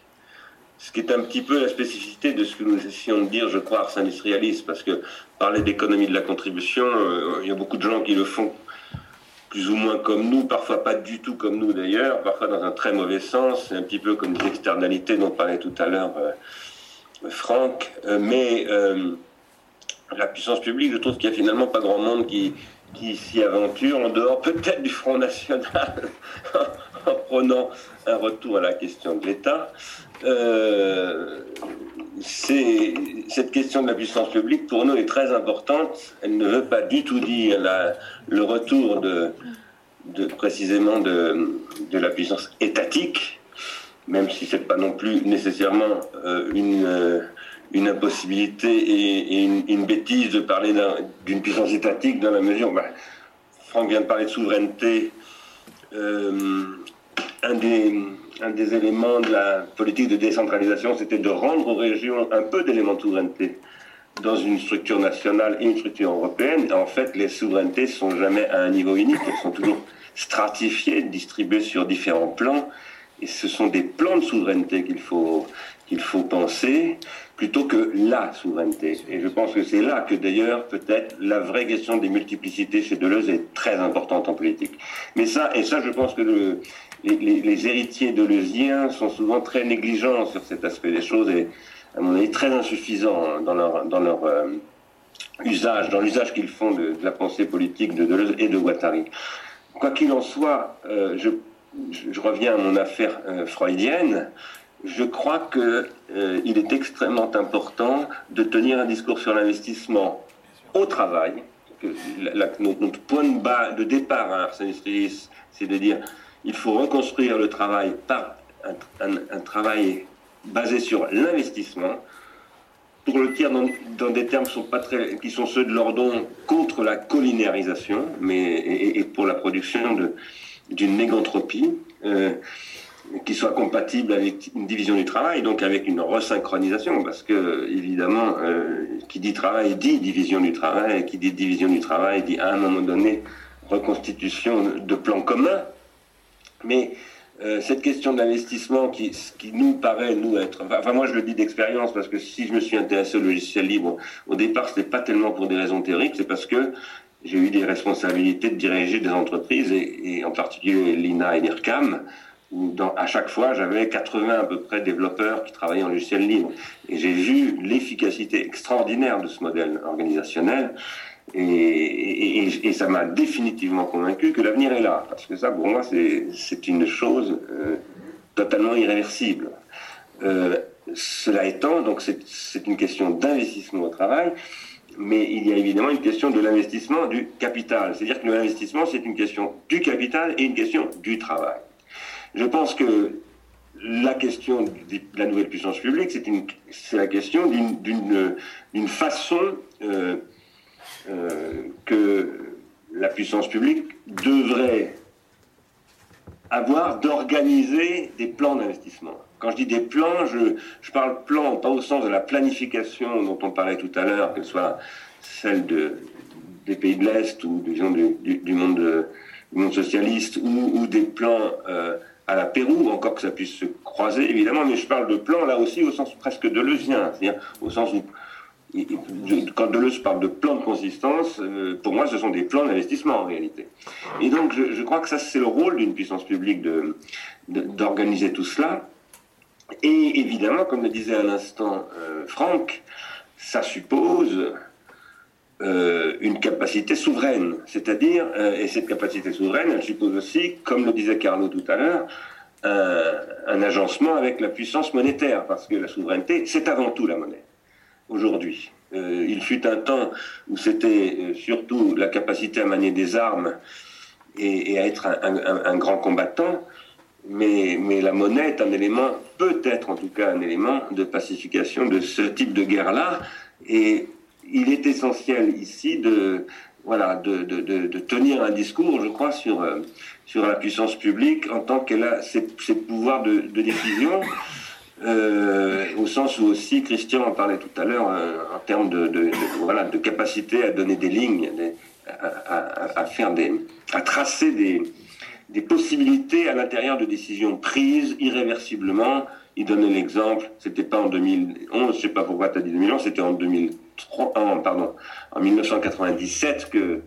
ce qui est un petit peu la spécificité de ce que nous essayons de dire, je crois, Ars Industrialis, parce que parler d'économie de la contribution, euh, il y a beaucoup de gens qui le font plus ou moins comme nous, parfois pas du tout comme nous d'ailleurs, parfois dans un très mauvais sens, un petit peu comme des externalités dont parlait tout à l'heure euh, Franck, euh, mais la puissance publique, je trouve qu'il n'y a finalement pas grand monde qui s'y aventure, en dehors peut-être du Front National, [LAUGHS] en prenant un retour à la question de l'État. Cette question de la puissance publique, pour nous, est très importante. Elle ne veut pas du tout dire le retour de, précisément de, la puissance étatique, même si ce n'est pas non plus nécessairement euh, une, euh, une impossibilité et, une, bêtise de parler d'une puissance étatique dans la mesure. Bah, Franck vient de parler de souveraineté. Euh, un, des, éléments de la politique de décentralisation, c'était de rendre aux régions un peu d'éléments de souveraineté dans une structure nationale et une structure européenne. En fait, les souverainetés sont jamais à un niveau unique, elles sont toujours stratifiées, distribuées sur différents plans. Et ce sont des plans de souveraineté qu'il faut penser plutôt que la souveraineté. Et je pense que c'est là que d'ailleurs peut-être la vraie question des multiplicités chez Deleuze est très importante en politique. Mais ça, et ça je pense que le, les, les, les, héritiers deleuziens sont souvent très négligents sur cet aspect des choses et à mon avis, très insuffisants dans leur, dans leur euh, usage, dans l'usage qu'ils font de, la pensée politique de Deleuze et de Guattari. Quoi qu'il en soit, euh, je, je, reviens à mon affaire euh, freudienne. Je crois qu'il est extrêmement important de tenir un discours sur l'investissement au travail. Notre, point de, bas, de départ à Arsène c'est de dire il faut reconstruire le travail par un, travail basé sur l'investissement, pour le dire dans, des termes qui sont ceux de Lordon contre la collinéarisation, mais et, pour la production d'une négantropie euh, qui soit compatible avec une division du travail, donc avec une resynchronisation, parce que évidemment, euh, qui dit travail dit division du travail, qui dit division du travail dit à un moment donné reconstitution de plans communs, mais euh, cette question de l'investissement qui, qui, nous paraît nous être, enfin moi je le dis d'expérience parce que si je me suis intéressé au logiciel libre, au départ ce n'est pas tellement pour des raisons théoriques, c'est parce que j'ai eu des responsabilités de diriger des entreprises et, en particulier l'INA et l'IRCAM dans, à chaque fois j'avais 80 à peu près développeurs qui travaillaient en logiciel libre et j'ai vu l'efficacité extraordinaire de ce modèle organisationnel et, ça m'a définitivement convaincu que l'avenir est là. Parce que ça, pour moi, c'est une chose euh, totalement irréversible. Euh, cela étant, donc c'est une question d'investissement au travail, mais il y a évidemment une question de l'investissement du capital. C'est-à-dire que l'investissement, c'est une question du capital et une question du travail. Je pense que la question de la nouvelle puissance publique, c'est la question d'une façon euh, euh, que la puissance publique devrait avoir d'organiser des plans d'investissement. Quand je dis des plans, je, parle plan pas au sens de la planification dont on parlait tout à l'heure, qu'elle soit celle de, des pays de l'Est ou du, du, monde, socialiste ou, ou des plans euh, à la Pérou, encore que ça puisse se croiser évidemment, mais je parle de plans là aussi au sens presque de leusien, c'est-à-dire au sens où quand Deleuze parle de plans de consistance, euh, pour moi, ce sont des plans d'investissement en réalité. Et donc, je, crois que ça, c'est le rôle d'une puissance publique d'organiser tout cela. Et évidemment, comme le disait à l'instant euh, Franck, ça suppose euh, une capacité souveraine. C'est-à-dire, et cette capacité souveraine, elle suppose aussi, comme le disait Carlo tout à l'heure, un agencement avec la puissance monétaire, parce que la souveraineté, c'est avant tout la monnaie aujourd'hui. Euh, il fut un temps où c'était euh, surtout la capacité à manier des armes et, à être un, grand combattant, mais, mais, la monnaie est un élément, peut-être en tout cas un élément de pacification de ce type de guerre-là, et il est essentiel ici de, voilà, de, de, de, tenir un discours, je crois, sur, euh, sur la puissance publique en tant qu'elle a ses, ses pouvoirs de, décision. Euh, au sens où aussi Christian en parlait tout à l'heure euh, en termes de, voilà, de capacité à donner des lignes, à, à, faire des, à tracer des, des possibilités à l'intérieur de décisions prises irréversiblement. Il donnait l'exemple, c'était pas en 2011, je sais pas pourquoi tu as dit 2011, c'était en 2003, pardon, en 1997 que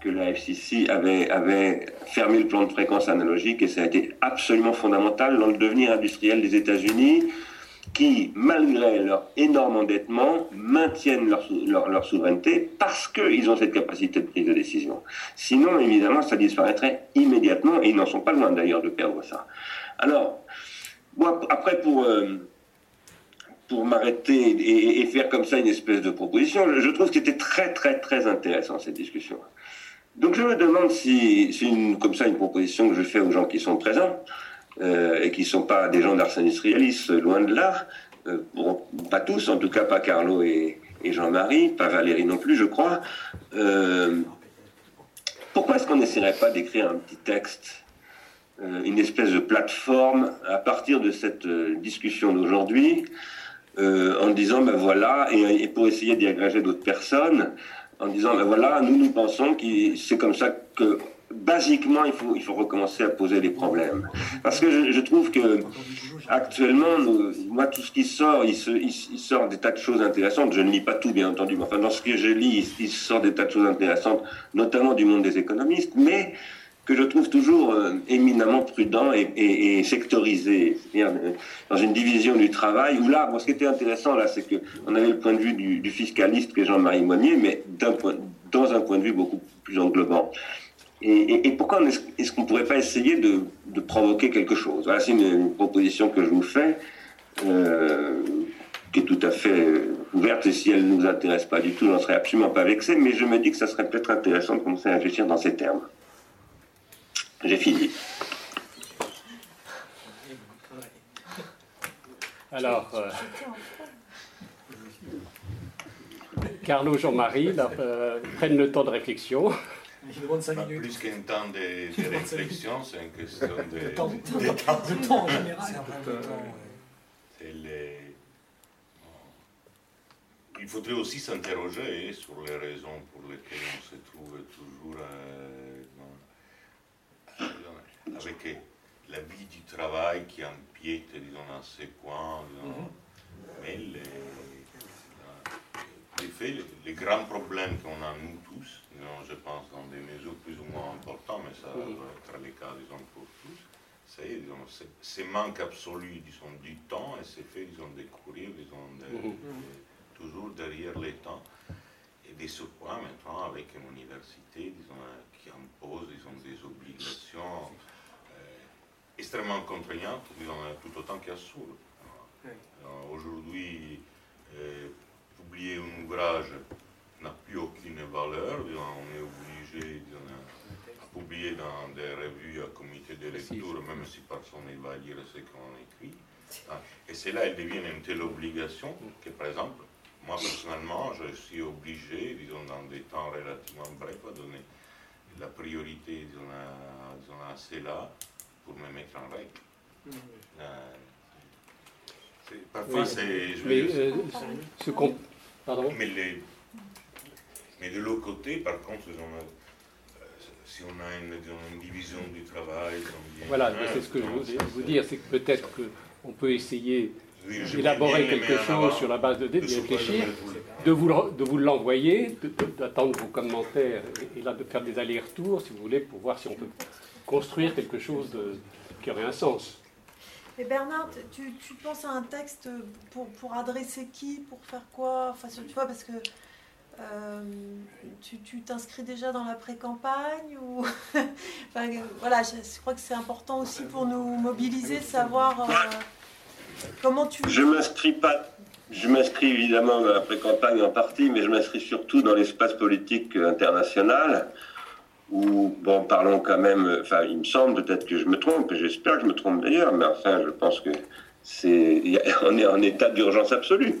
que la FCC avait, avait fermé le plan de fréquence analogique et ça a été absolument fondamental dans le devenir industriel des États-Unis qui, malgré leur énorme endettement, maintiennent leur, leur, souveraineté parce qu'ils ont cette capacité de prise de décision. Sinon, évidemment, ça disparaîtrait immédiatement et ils n'en sont pas loin d'ailleurs de perdre ça. Alors, moi, après, pour... Euh, pour m'arrêter et, faire comme ça une espèce de proposition. Je, trouve que c'était très, très, très intéressant cette discussion. Donc je me demande si, comme ça une proposition que je fais aux gens qui sont présents euh, et qui ne sont pas des gens d'Ars Industrialis, loin de là, euh, pas tous, en tout cas pas Carlo et, Jean-Marie, pas Valérie non plus, je crois. Euh, pourquoi est-ce qu'on n'essaierait pas d'écrire un petit texte, une espèce de plateforme à partir de cette discussion d'aujourd'hui, en disant ben voilà, et, pour essayer d'y agréger d'autres personnes, en disant, ben voilà, nous, nous pensons que c'est comme ça que, basiquement, il faut, il faut recommencer à poser des problèmes. Parce que je, trouve que, actuellement, moi, tout ce qui sort, il, sort des tas de choses intéressantes. Je ne lis pas tout, bien entendu, mais enfin, dans ce que je lis, il sort des tas de choses intéressantes, notamment du monde des économistes, mais que je trouve toujours euh, éminemment prudent et, sectorisé, c'est-à-dire euh, dans une division du travail, où là, ce qui était intéressant, là, c'est qu'on avait le point de vue du, fiscaliste que Jean-Marie Monnier, mais dans un point de vue beaucoup plus englobant. Et, pourquoi est-ce qu'on ne pourrait pas essayer de, provoquer quelque chose? Voilà, c'est une, proposition que je vous fais, euh, qui est tout à fait ouverte, et si elle ne nous intéresse pas du tout, j'en serais absolument pas vexé, mais je me dis que ça serait peut-être intéressant de commencer à réfléchir dans ces termes. J'ai fini. Alors, euh, Carlo Jean-Marie euh, prennent le temps de réflexion. Il demande 5 minutes. Plus qu'un temps de, de réflexion, c'est une question de, de, temps, de, temps, en général. Il faudrait aussi s'interroger sur les raisons pour lesquelles on se trouve toujours euh, avec la vie du travail qui empiète, disons, dans ces points. Mhm. Mais les, les, les, grands problèmes qu'on a nous tous, je pense dans des mesures plus ou moins importantes, mais ça mhm. va être le cas, disons, pour tous, c'est ce manque absolu, disons, du temps et c'est fait, disons, de courir, disons, mhm. toujours derrière les temps. Et des surpoints maintenant avec une université, disons, qui impose, disons, des obligations extrêmement contraignante, tout autant qu'absurde. Aujourd'hui, euh, publier un ouvrage n'a plus aucune valeur, on est obligé de publier dans des revues à comité de lecture, même si personne ne va lire ce qu'on écrit. Ah, et c'est là, elle devient une telle obligation que, par exemple, moi personnellement, je suis obligé, disons, dans des temps relativement brefs, à donner la priorité disons, à, à cela pour me mettre en règle. Euh, parfois, c'est. Mais, euh, ce Pardon? mais, les, mais de l'autre côté, par contre, on a, euh, si on a une, une, division du travail. Voilà, c'est ce que je voulais vous dire, c'est que peut-être qu'on peut essayer d'élaborer quelque chose sur la base de, de réfléchir, de vous, de vous l'envoyer, d'attendre vos commentaires et, là de faire des allers-retours, si vous voulez, pour voir si on peut construire quelque chose de, qui aurait un sens. Et Bernard, tu, tu, penses à un texte pour, pour adresser qui, pour faire quoi? Enfin, tu vois, parce que euh, tu t'inscris déjà dans la pré-campagne ou [LAUGHS] enfin, voilà, je, crois que c'est important aussi pour nous mobiliser, savoir euh, comment tu. Je m'inscris pas. je m'inscris évidemment dans la pré-campagne en partie, mais je m'inscris surtout dans l'espace politique international, où, bon, parlons quand même, enfin, il me semble peut-être que je me trompe, j'espère que je me trompe d'ailleurs, mais enfin, je pense que c'est, on est en état d'urgence absolue.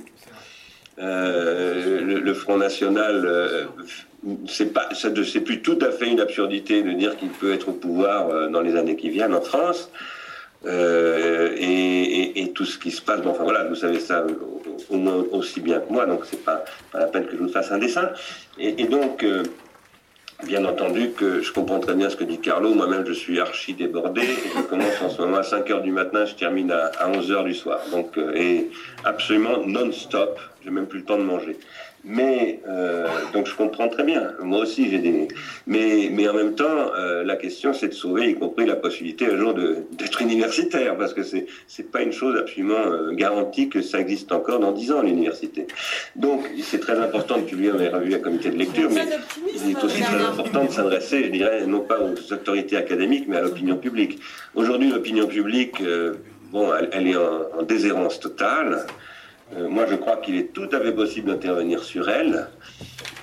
Euh, le, Front National, euh, c'est pas, c'est plus tout à fait une absurdité de dire qu'il peut être au pouvoir euh, dans les années qui viennent en France. Euh, et, tout ce qui se passe. Bon, enfin voilà, vous savez ça au, moins aussi bien que moi, donc c'est pas, pas la peine que je vous fasse un dessin. Et, donc, bien entendu que je comprends très bien ce que dit Carlo. Moi-même, je suis archi débordé. je commence en ce moment à 5 heures du matin, je termine à, à 11 heures du soir. Donc, et absolument non-stop. J'ai même plus le temps de manger. Mais euh, donc je comprends très bien. Moi aussi j'ai des. Mais mais en même temps, euh, la question c'est de sauver, y compris la possibilité un jour d'être universitaire, parce que c'est c'est pas une chose absolument euh, garantie que ça existe encore dans dix ans l'université. Donc c'est très important de publier dans les revues à comité de lecture, mais il est aussi très important de s'adresser, je dirais, non pas aux autorités académiques, mais à l'opinion publique. Aujourd'hui, l'opinion publique, bon, elle, est en, en déshérence totale. Euh, moi, je crois qu'il est tout à fait possible d'intervenir sur elle.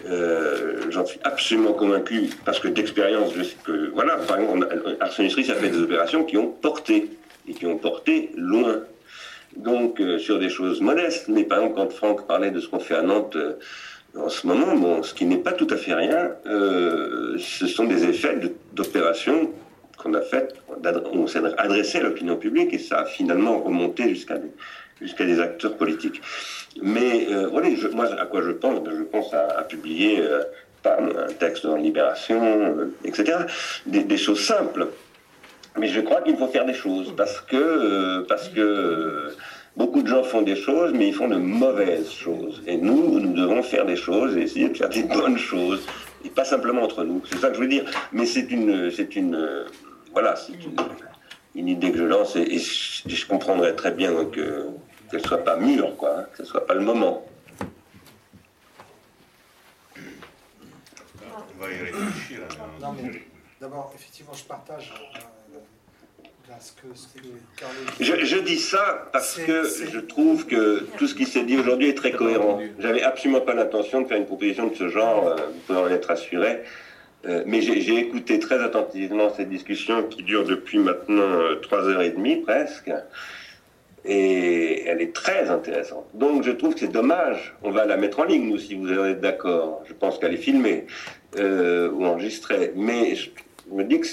Euh, j'en suis absolument convaincu parce que d'expérience, je sais que, voilà, par exemple, Arsenistris a fait des opérations qui ont porté et qui ont porté loin. Donc, euh, sur des choses modestes, mais par exemple, quand Franck parlait de ce qu'on fait à Nantes en ce moment, bon, ce qui n'est pas tout à fait rien, ce sont des effets d'opérations qu'on a faites, on s'est adressé à l'opinion publique et ça a finalement remonté jusqu'à jusqu'à des acteurs politiques. Mais euh, voilà, moi, à quoi je pense ben, Je pense à, publier euh, un texte en Libération, euh, etc. Des, choses simples. Mais je crois qu'il faut faire des choses parce que, parce que beaucoup de gens font des choses, mais ils font de mauvaises choses. Et nous, nous devons faire des choses et essayer de faire des bonnes choses. Et pas simplement entre nous. C'est ça que je veux dire. Mais c'est une, c'est une, voilà, c'est une, une, idée que je lance et, je, comprendrais très bien que qu'elle ne soit pas mûre, quoi, hein, que ce ne soit pas le moment. On va y réfléchir. Non, d'abord, effectivement, je partage euh, ce que, je, je, dis ça parce que je trouve que tout ce qui s'est dit aujourd'hui est très cohérent. J'avais absolument pas l'intention de faire une proposition de ce genre, euh, vous pouvez en être assuré. Euh, mais j'ai écouté très attentivement cette discussion qui dure depuis maintenant trois heures et demie presque. Et elle est très intéressante. Donc je trouve que c'est dommage. On va la mettre en ligne, nous, si vous êtes d'accord. Je pense qu'elle est filmée euh, ou enregistrée. Mais je me dis que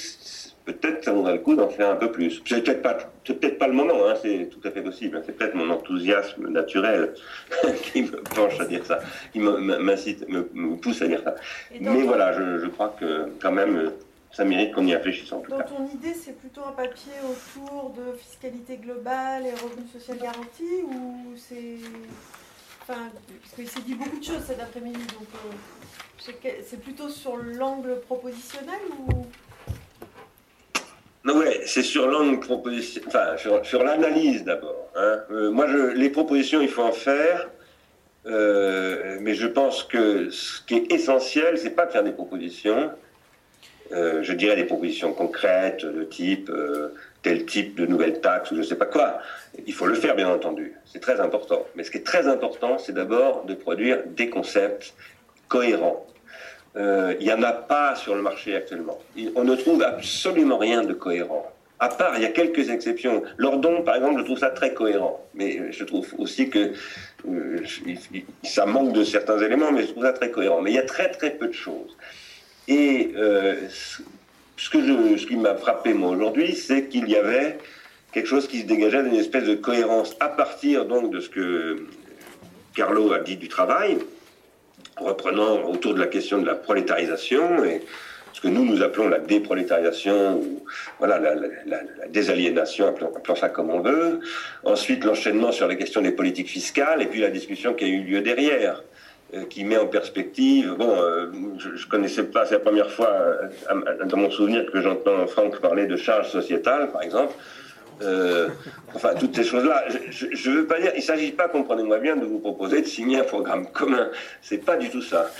peut-être ça vaudrait le coup d'en faire un peu plus. C'est peut-être pas, peut-être pas le moment, hein, c'est tout à fait possible. C'est peut-être mon enthousiasme naturel [LAUGHS] qui me penche à dire ça, qui m'incite, me, pousse à dire ça. Mais voilà, je, je, crois que quand même ça mérite qu'on y réfléchisse en tout cas. ton idée, c'est plutôt un papier autour de fiscalité globale et revenu social garanti ou c'est. Enfin, parce qu'il s'est dit beaucoup de choses cet après-midi, donc euh, c'est plutôt sur l'angle propositionnel ou? Non, ouais, c'est sur l'angle propositionnel, enfin, sur, l'analyse d'abord. Hein. Euh, moi, je, les propositions, il faut en faire. Euh, mais je pense que ce qui est essentiel, c'est pas de faire des propositions, euh, je dirais, des propositions concrètes de type euh, tel type de nouvelle taxe ou je ne sais pas quoi. Il faut le faire, bien entendu. C'est très important. Mais ce qui est très important, c'est d'abord de produire des concepts cohérents. Euh, il n'y en a pas sur le marché actuellement. On ne trouve absolument rien de cohérent. À part, il y a quelques exceptions. L'ordon, par exemple, je trouve ça très cohérent. Mais je trouve aussi que ça manque de certains éléments, mais je trouve ça très cohérent. Mais il y a très très peu de choses. Et euh, ce, qui m'a frappé moi aujourd'hui, c'est qu'il y avait quelque chose qui se dégageait d'une espèce de cohérence à partir donc de ce que Carlo a dit du travail, reprenant autour de la question de la prolétarisation et ce que nous nous appelons la déprolétarisation ou voilà la, la désaliénation, appelons, ça comme on veut. Ensuite l'enchaînement sur les questions des politiques fiscales et puis la discussion qui a eu lieu derrière. Euh, qui met en perspective. Bon, euh, je, ne connaissais pas, c'est la première fois euh, dans mon souvenir que j'entends Franck parler de charge sociétale, par exemple. enfin, toutes ces choses-là. Je ne veux pas dire, il ne s'agit pas, comprenez-moi bien, de vous proposer de signer un programme commun. C'est pas du tout ça.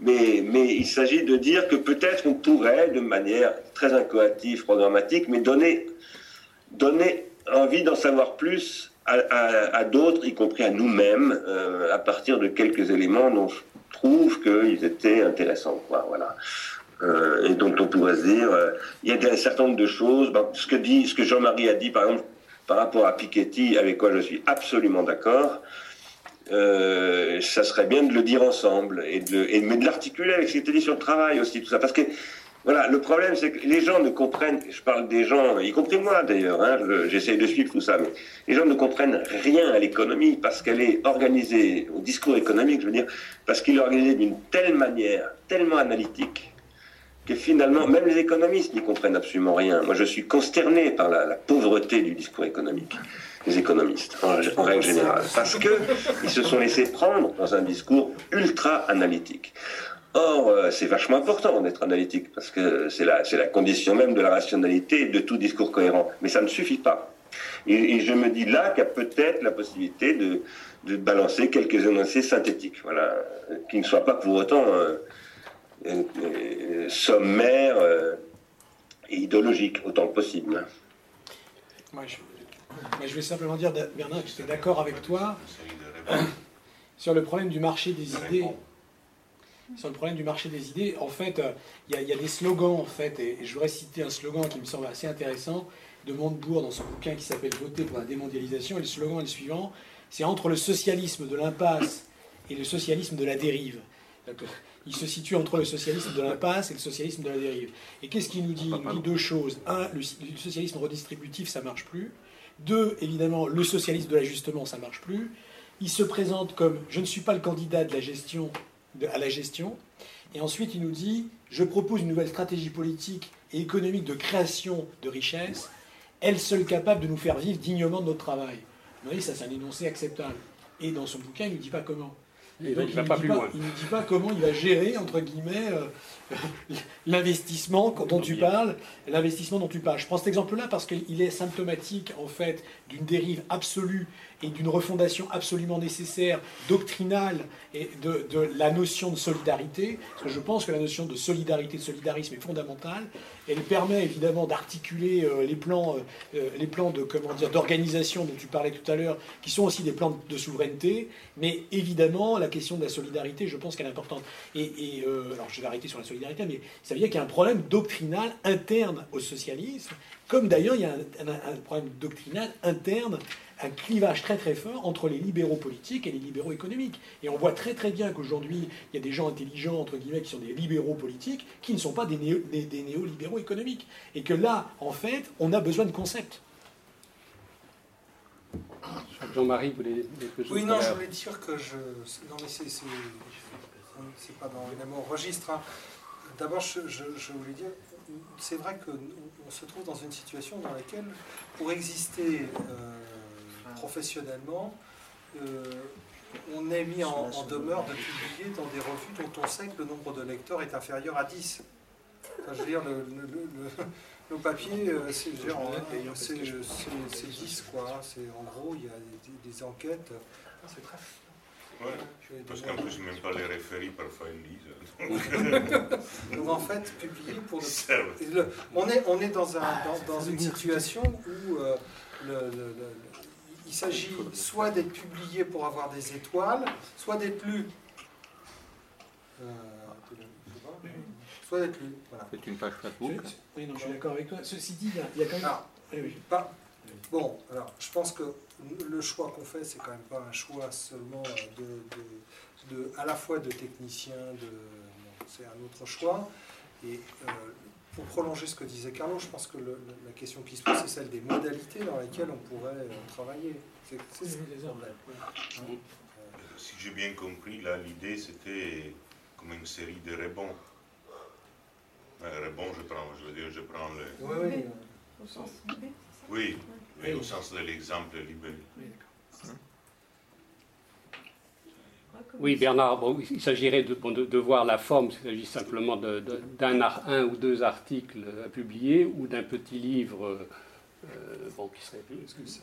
Mais, mais il s'agit de dire que peut-être on pourrait, de manière très incoative, programmatique, mais donner, donner envie d'en savoir plus à, d'autres, y compris à nous-mêmes, à partir de quelques éléments dont je trouve qu'ils étaient intéressants. Quoi, voilà. et dont on pourrait se dire, il y a un certain nombre de choses. ce que dit, ce que Jean-Marie a dit, par exemple, par rapport à Piketty, avec quoi je suis absolument d'accord. Euh, ça serait bien de le dire ensemble, et de, et, mais de l'articuler avec ce qui était dit sur le travail aussi, tout ça. Parce que, voilà, le problème, c'est que les gens ne comprennent, je parle des gens, y compris moi d'ailleurs, hein, j'essaie de suivre tout ça, mais les gens ne comprennent rien à l'économie parce qu'elle est organisée, au discours économique, je veux dire, parce qu'il est organisé d'une telle manière, tellement analytique, que finalement, même les économistes n'y comprennent absolument rien. Moi, je suis consterné par la, pauvreté du discours économique des économistes, en, règle générale, parce qu'ils se sont laissés prendre dans un discours ultra analytique. Or, euh, c'est vachement important d'être analytique, parce que c'est la, la condition même de la rationalité et de tout discours cohérent. Mais ça ne suffit pas. Et, je me dis là qu'il y a peut-être la possibilité de, de, balancer quelques énoncés synthétiques, voilà, qui ne soient pas pour autant... Euh, sommaire euh, et idéologique autant que possible. Moi je, vais simplement dire, Bernard, que je suis d'accord avec toi sur le problème du marché des idées. Sur le problème du marché des idées, en fait, euh, il y, a des slogans, en fait, et, je voudrais citer un slogan qui me semble assez intéressant de Montebourg dans son bouquin qui s'appelle Voter pour la démondialisation. Et le slogan est le suivant c'est entre le socialisme de l'impasse et le socialisme de la dérive il se situe entre le socialisme de l'impasse et le socialisme de la dérive. Et qu'est-ce qu'il nous dit? Il nous dit deux choses. Un, le, socialisme redistributif, ça marche plus. Deux, évidemment, le socialisme de l'ajustement, ça marche plus. Il se présente comme je ne suis pas le candidat de la gestion à la gestion. Et ensuite, il nous dit je propose une nouvelle stratégie politique et économique de création de richesses, elle seule capable de nous faire vivre dignement de notre travail. Vous voyez, ça, c'est un énoncé acceptable. Et dans son bouquin, il ne nous dit pas comment il, ne dit pas comment il va gérer, entre guillemets, euh, [LAUGHS] l'investissement dont tu parles, l'investissement dont tu parles. Je prends cet exemple-là parce qu'il est symptomatique, en fait, d'une dérive absolue et d'une refondation absolument nécessaire, doctrinale, de, la notion de solidarité. Parce que je pense que la notion de solidarité, de solidarisme est fondamentale. Elle permet évidemment d'articuler euh, les plans, euh, euh, les plans de comment dire d'organisation dont tu parlais tout à l'heure, qui sont aussi des plans de souveraineté. Mais évidemment, la question de la solidarité, je pense qu'elle est importante. Et, alors, je vais arrêter sur la solidarité, mais ça veut dire qu'il y a un problème doctrinal interne au socialisme, comme d'ailleurs il y a un problème doctrinal interne un clivage très très fort entre les libéraux politiques et les libéraux économiques. Et on voit très très bien qu'aujourd'hui, il y a des gens intelligents, entre guillemets, qui sont des libéraux politiques, qui ne sont pas des, des, néolibéraux économiques. Et que là, en fait, on a besoin de concepts. Jean-Marie voulait dire quelque chose Oui, non, je voulais dire que je. Non, mais c'est pas dans le même registre. Hein. D'abord, je, voulais dire, c'est vrai qu'on se trouve dans une situation dans laquelle, pour exister euh, professionnellement, euh, on est mis en, demeure de publier dans des revues dont on sait que le nombre de lecteurs est inférieur à 10. je veux dire, le, le, papier, euh, c'est 10, quoi. En gros, il y a des, enquêtes. C'est très parce qu'en plus, même pas les référés parfois ils lisent. [LAUGHS] Donc en fait, publier pour le... on, est, on est dans, un, dans, une situation où euh, le, il s'agit soit d'être publié pour avoir des étoiles, soit d'être lu. Euh, soit d'être lu. Voilà. C'est une page Facebook. Oui, non, je suis d'accord avec toi. Ceci dit, il y a, quand même. Ah, oui. pas, bon, alors, je pense que le choix qu'on fait, c'est quand même pas un choix seulement de, de, à la fois de technicien, de, c'est un autre choix. Et euh, pour prolonger ce que disait Carlo, je pense que la question qui se pose, c'est celle des modalités dans lesquelles on pourrait euh, travailler. C'est le. Euh, si j'ai bien compris, là, l'idée, c'était comme une série de rebonds. Euh, rebonds, je prends, je veux dire, je prends le... Oui, oui. Au sens Oui, oui, au sens de l'exemple libéré. Oui, Bernard, il s'agirait de, voir la forme, s'il s'agit simplement d'un un ou deux articles à publier ou d'un petit livre euh, bon, qui serait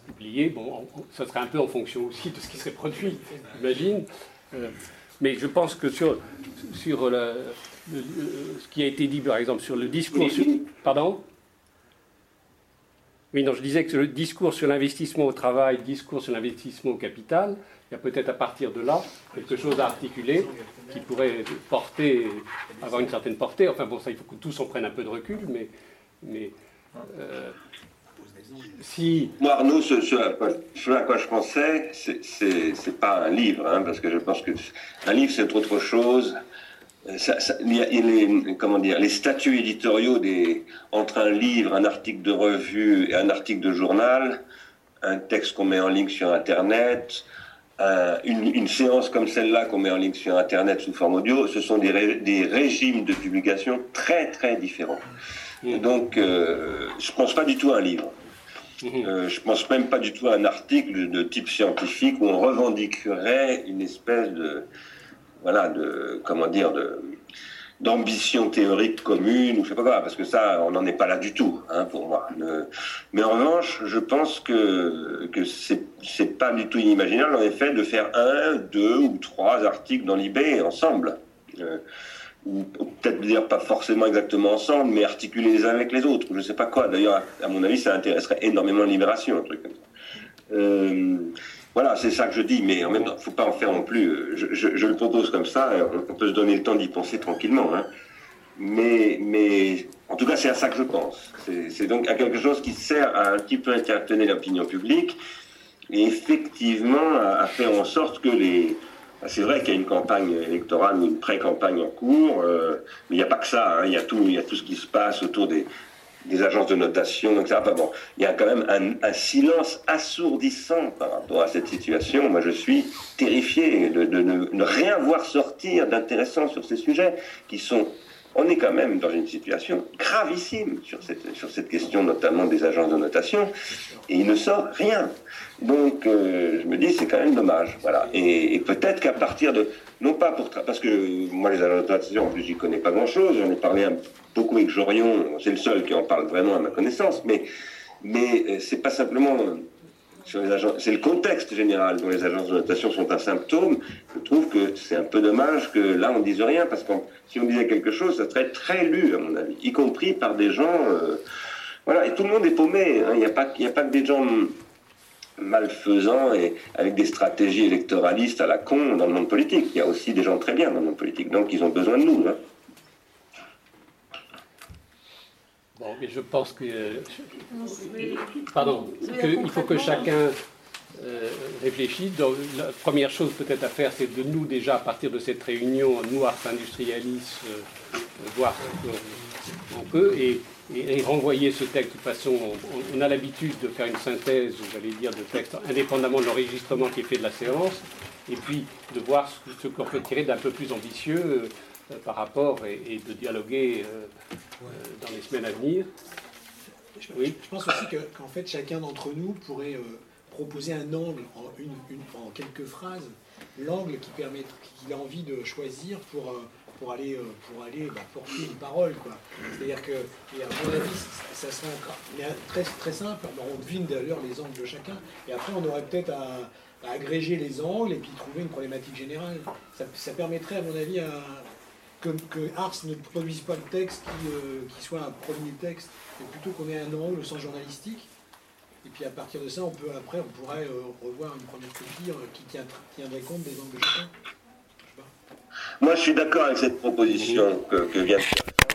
publié. Bon, ça serait un peu en fonction aussi de ce qui serait produit, j'imagine. Euh, mais je pense que sur, sur ce qui a été dit, par exemple, sur le discours. pardon? Oui, non, je disais que le discours sur l'investissement au travail, discours sur l'investissement au capital, il y a peut-être à partir de là quelque chose à articuler qui pourrait porter, avoir une certaine portée. Enfin bon, ça, il faut que tous en prennent un peu de recul, mais, mais euh, si... Moi, Arnaud, ce, à quoi, je pensais, c'est pas un livre, hein, parce que je pense que un livre, c'est autre chose. Il y a, les, comment dire, les statuts éditoriaux des, entre un livre, un article de revue et un article de journal, un texte qu'on met en ligne sur Internet, une, séance comme celle-là qu'on met en ligne sur Internet sous forme audio, ce sont des, des régimes de publication très très différents. donc, euh, je pense pas du tout à un livre. Mhm. Euh, je pense même pas du tout à un article de type scientifique où on revendiquerait une espèce de, voilà, de, comment dire, d'ambition théorique commune ou je sais pas quoi, parce que ça, on n'en est pas là du tout, hein, pour moi. Mais en revanche, je pense que que c'est pas du tout inimaginable en effet de faire un, deux ou trois articles dans l'IB ensemble. Euh, ou peut-être dire pas forcément exactement ensemble, mais articuler les uns avec les autres, je sais pas quoi. D'ailleurs, à mon avis, ça intéresserait énormément Libération, un truc comme ça. Euh, voilà, c'est ça que je dis, mais en même temps, il ne faut pas en faire non plus. Euh, je, le propose comme ça, on, peut se donner le temps d'y penser tranquillement. Hein. Mais, mais en tout cas, c'est à ça que je pense. C'est donc à quelque chose qui sert à un petit peu interpeller l'opinion publique et effectivement à, faire en sorte que les. C'est vrai qu'il y a une campagne électorale une pré-campagne en cours, euh, mais il n'y a pas que ça. Hein. Il, y a tout, il y a tout ce qui se passe autour des, des agences de notation, Enfin bon, il y a quand même un, silence assourdissant par rapport à cette situation. Moi, je suis terrifié de, ne, rien voir sortir d'intéressant sur ces sujets qui sont. On est quand même dans une situation gravissime sur cette, sur cette question, notamment des agences de notation, et il ne sort rien. Donc, euh, je me dis, c'est quand même dommage. Voilà. Et, peut-être qu'à partir de. Non pas pour. Parce que moi, les agences de notation, en plus, j'y connais pas grand-chose. J'en ai parlé beaucoup avec Jorion, c'est le seul qui en parle vraiment à ma connaissance, mais, mais euh, c'est pas simplement c'est le contexte général dont les agences de notation sont un symptôme. Je trouve que c'est un peu dommage que là on dise rien, parce que si on disait quelque chose, ça serait très lu, à mon avis, y compris par des gens. Euh, voilà, et tout le monde est paumé. Hein. Il n'y a, pas, a pas que des gens malfaisants et avec des stratégies électoralistes à la con dans le monde politique. Il y a aussi des gens très bien dans le monde politique. Donc ils ont besoin de nous. Hein. Bon, mais je pense que. pardon, il faut que chacun euh, réfléchisse. Donc, la première chose peut-être à faire, c'est de nous, déjà, à partir de cette réunion, nous, Ars Industrialis, euh, voir ce qu'on peut et, renvoyer ce texte. De toute façon, on, a l'habitude de faire une synthèse, j'allais dire, de texte indépendamment de l'enregistrement qui est fait de la séance, et puis de voir ce, qu'on peut tirer d'un peu plus ambitieux. Euh, par rapport et, de dialoguer euh, euh, dans les semaines à venir. Je, oui. je pense aussi qu'en fait, chacun d'entre nous pourrait proposer un angle en, une, en quelques phrases, l'angle qui permet, qu'il a envie de choisir pour, pour aller, pour aller bah, porter une parole. C'est-à-dire que, à mon avis, ça, serait très, très simple. on devine d'ailleurs les angles de chacun, et après, on aurait peut-être à, agréger les angles et puis trouver une problématique générale. Ça, ça permettrait, à mon avis, à, que, Ars ne produise pas le texte euh, qui, soit un premier texte, mais plutôt qu'on ait un angle au sens journalistique. Et puis à partir de ça, on peut après, on pourrait euh, revoir une première copie euh, qui tiendrait compte des angles de chacun. Moi, je suis d'accord avec cette proposition que, que vient de faire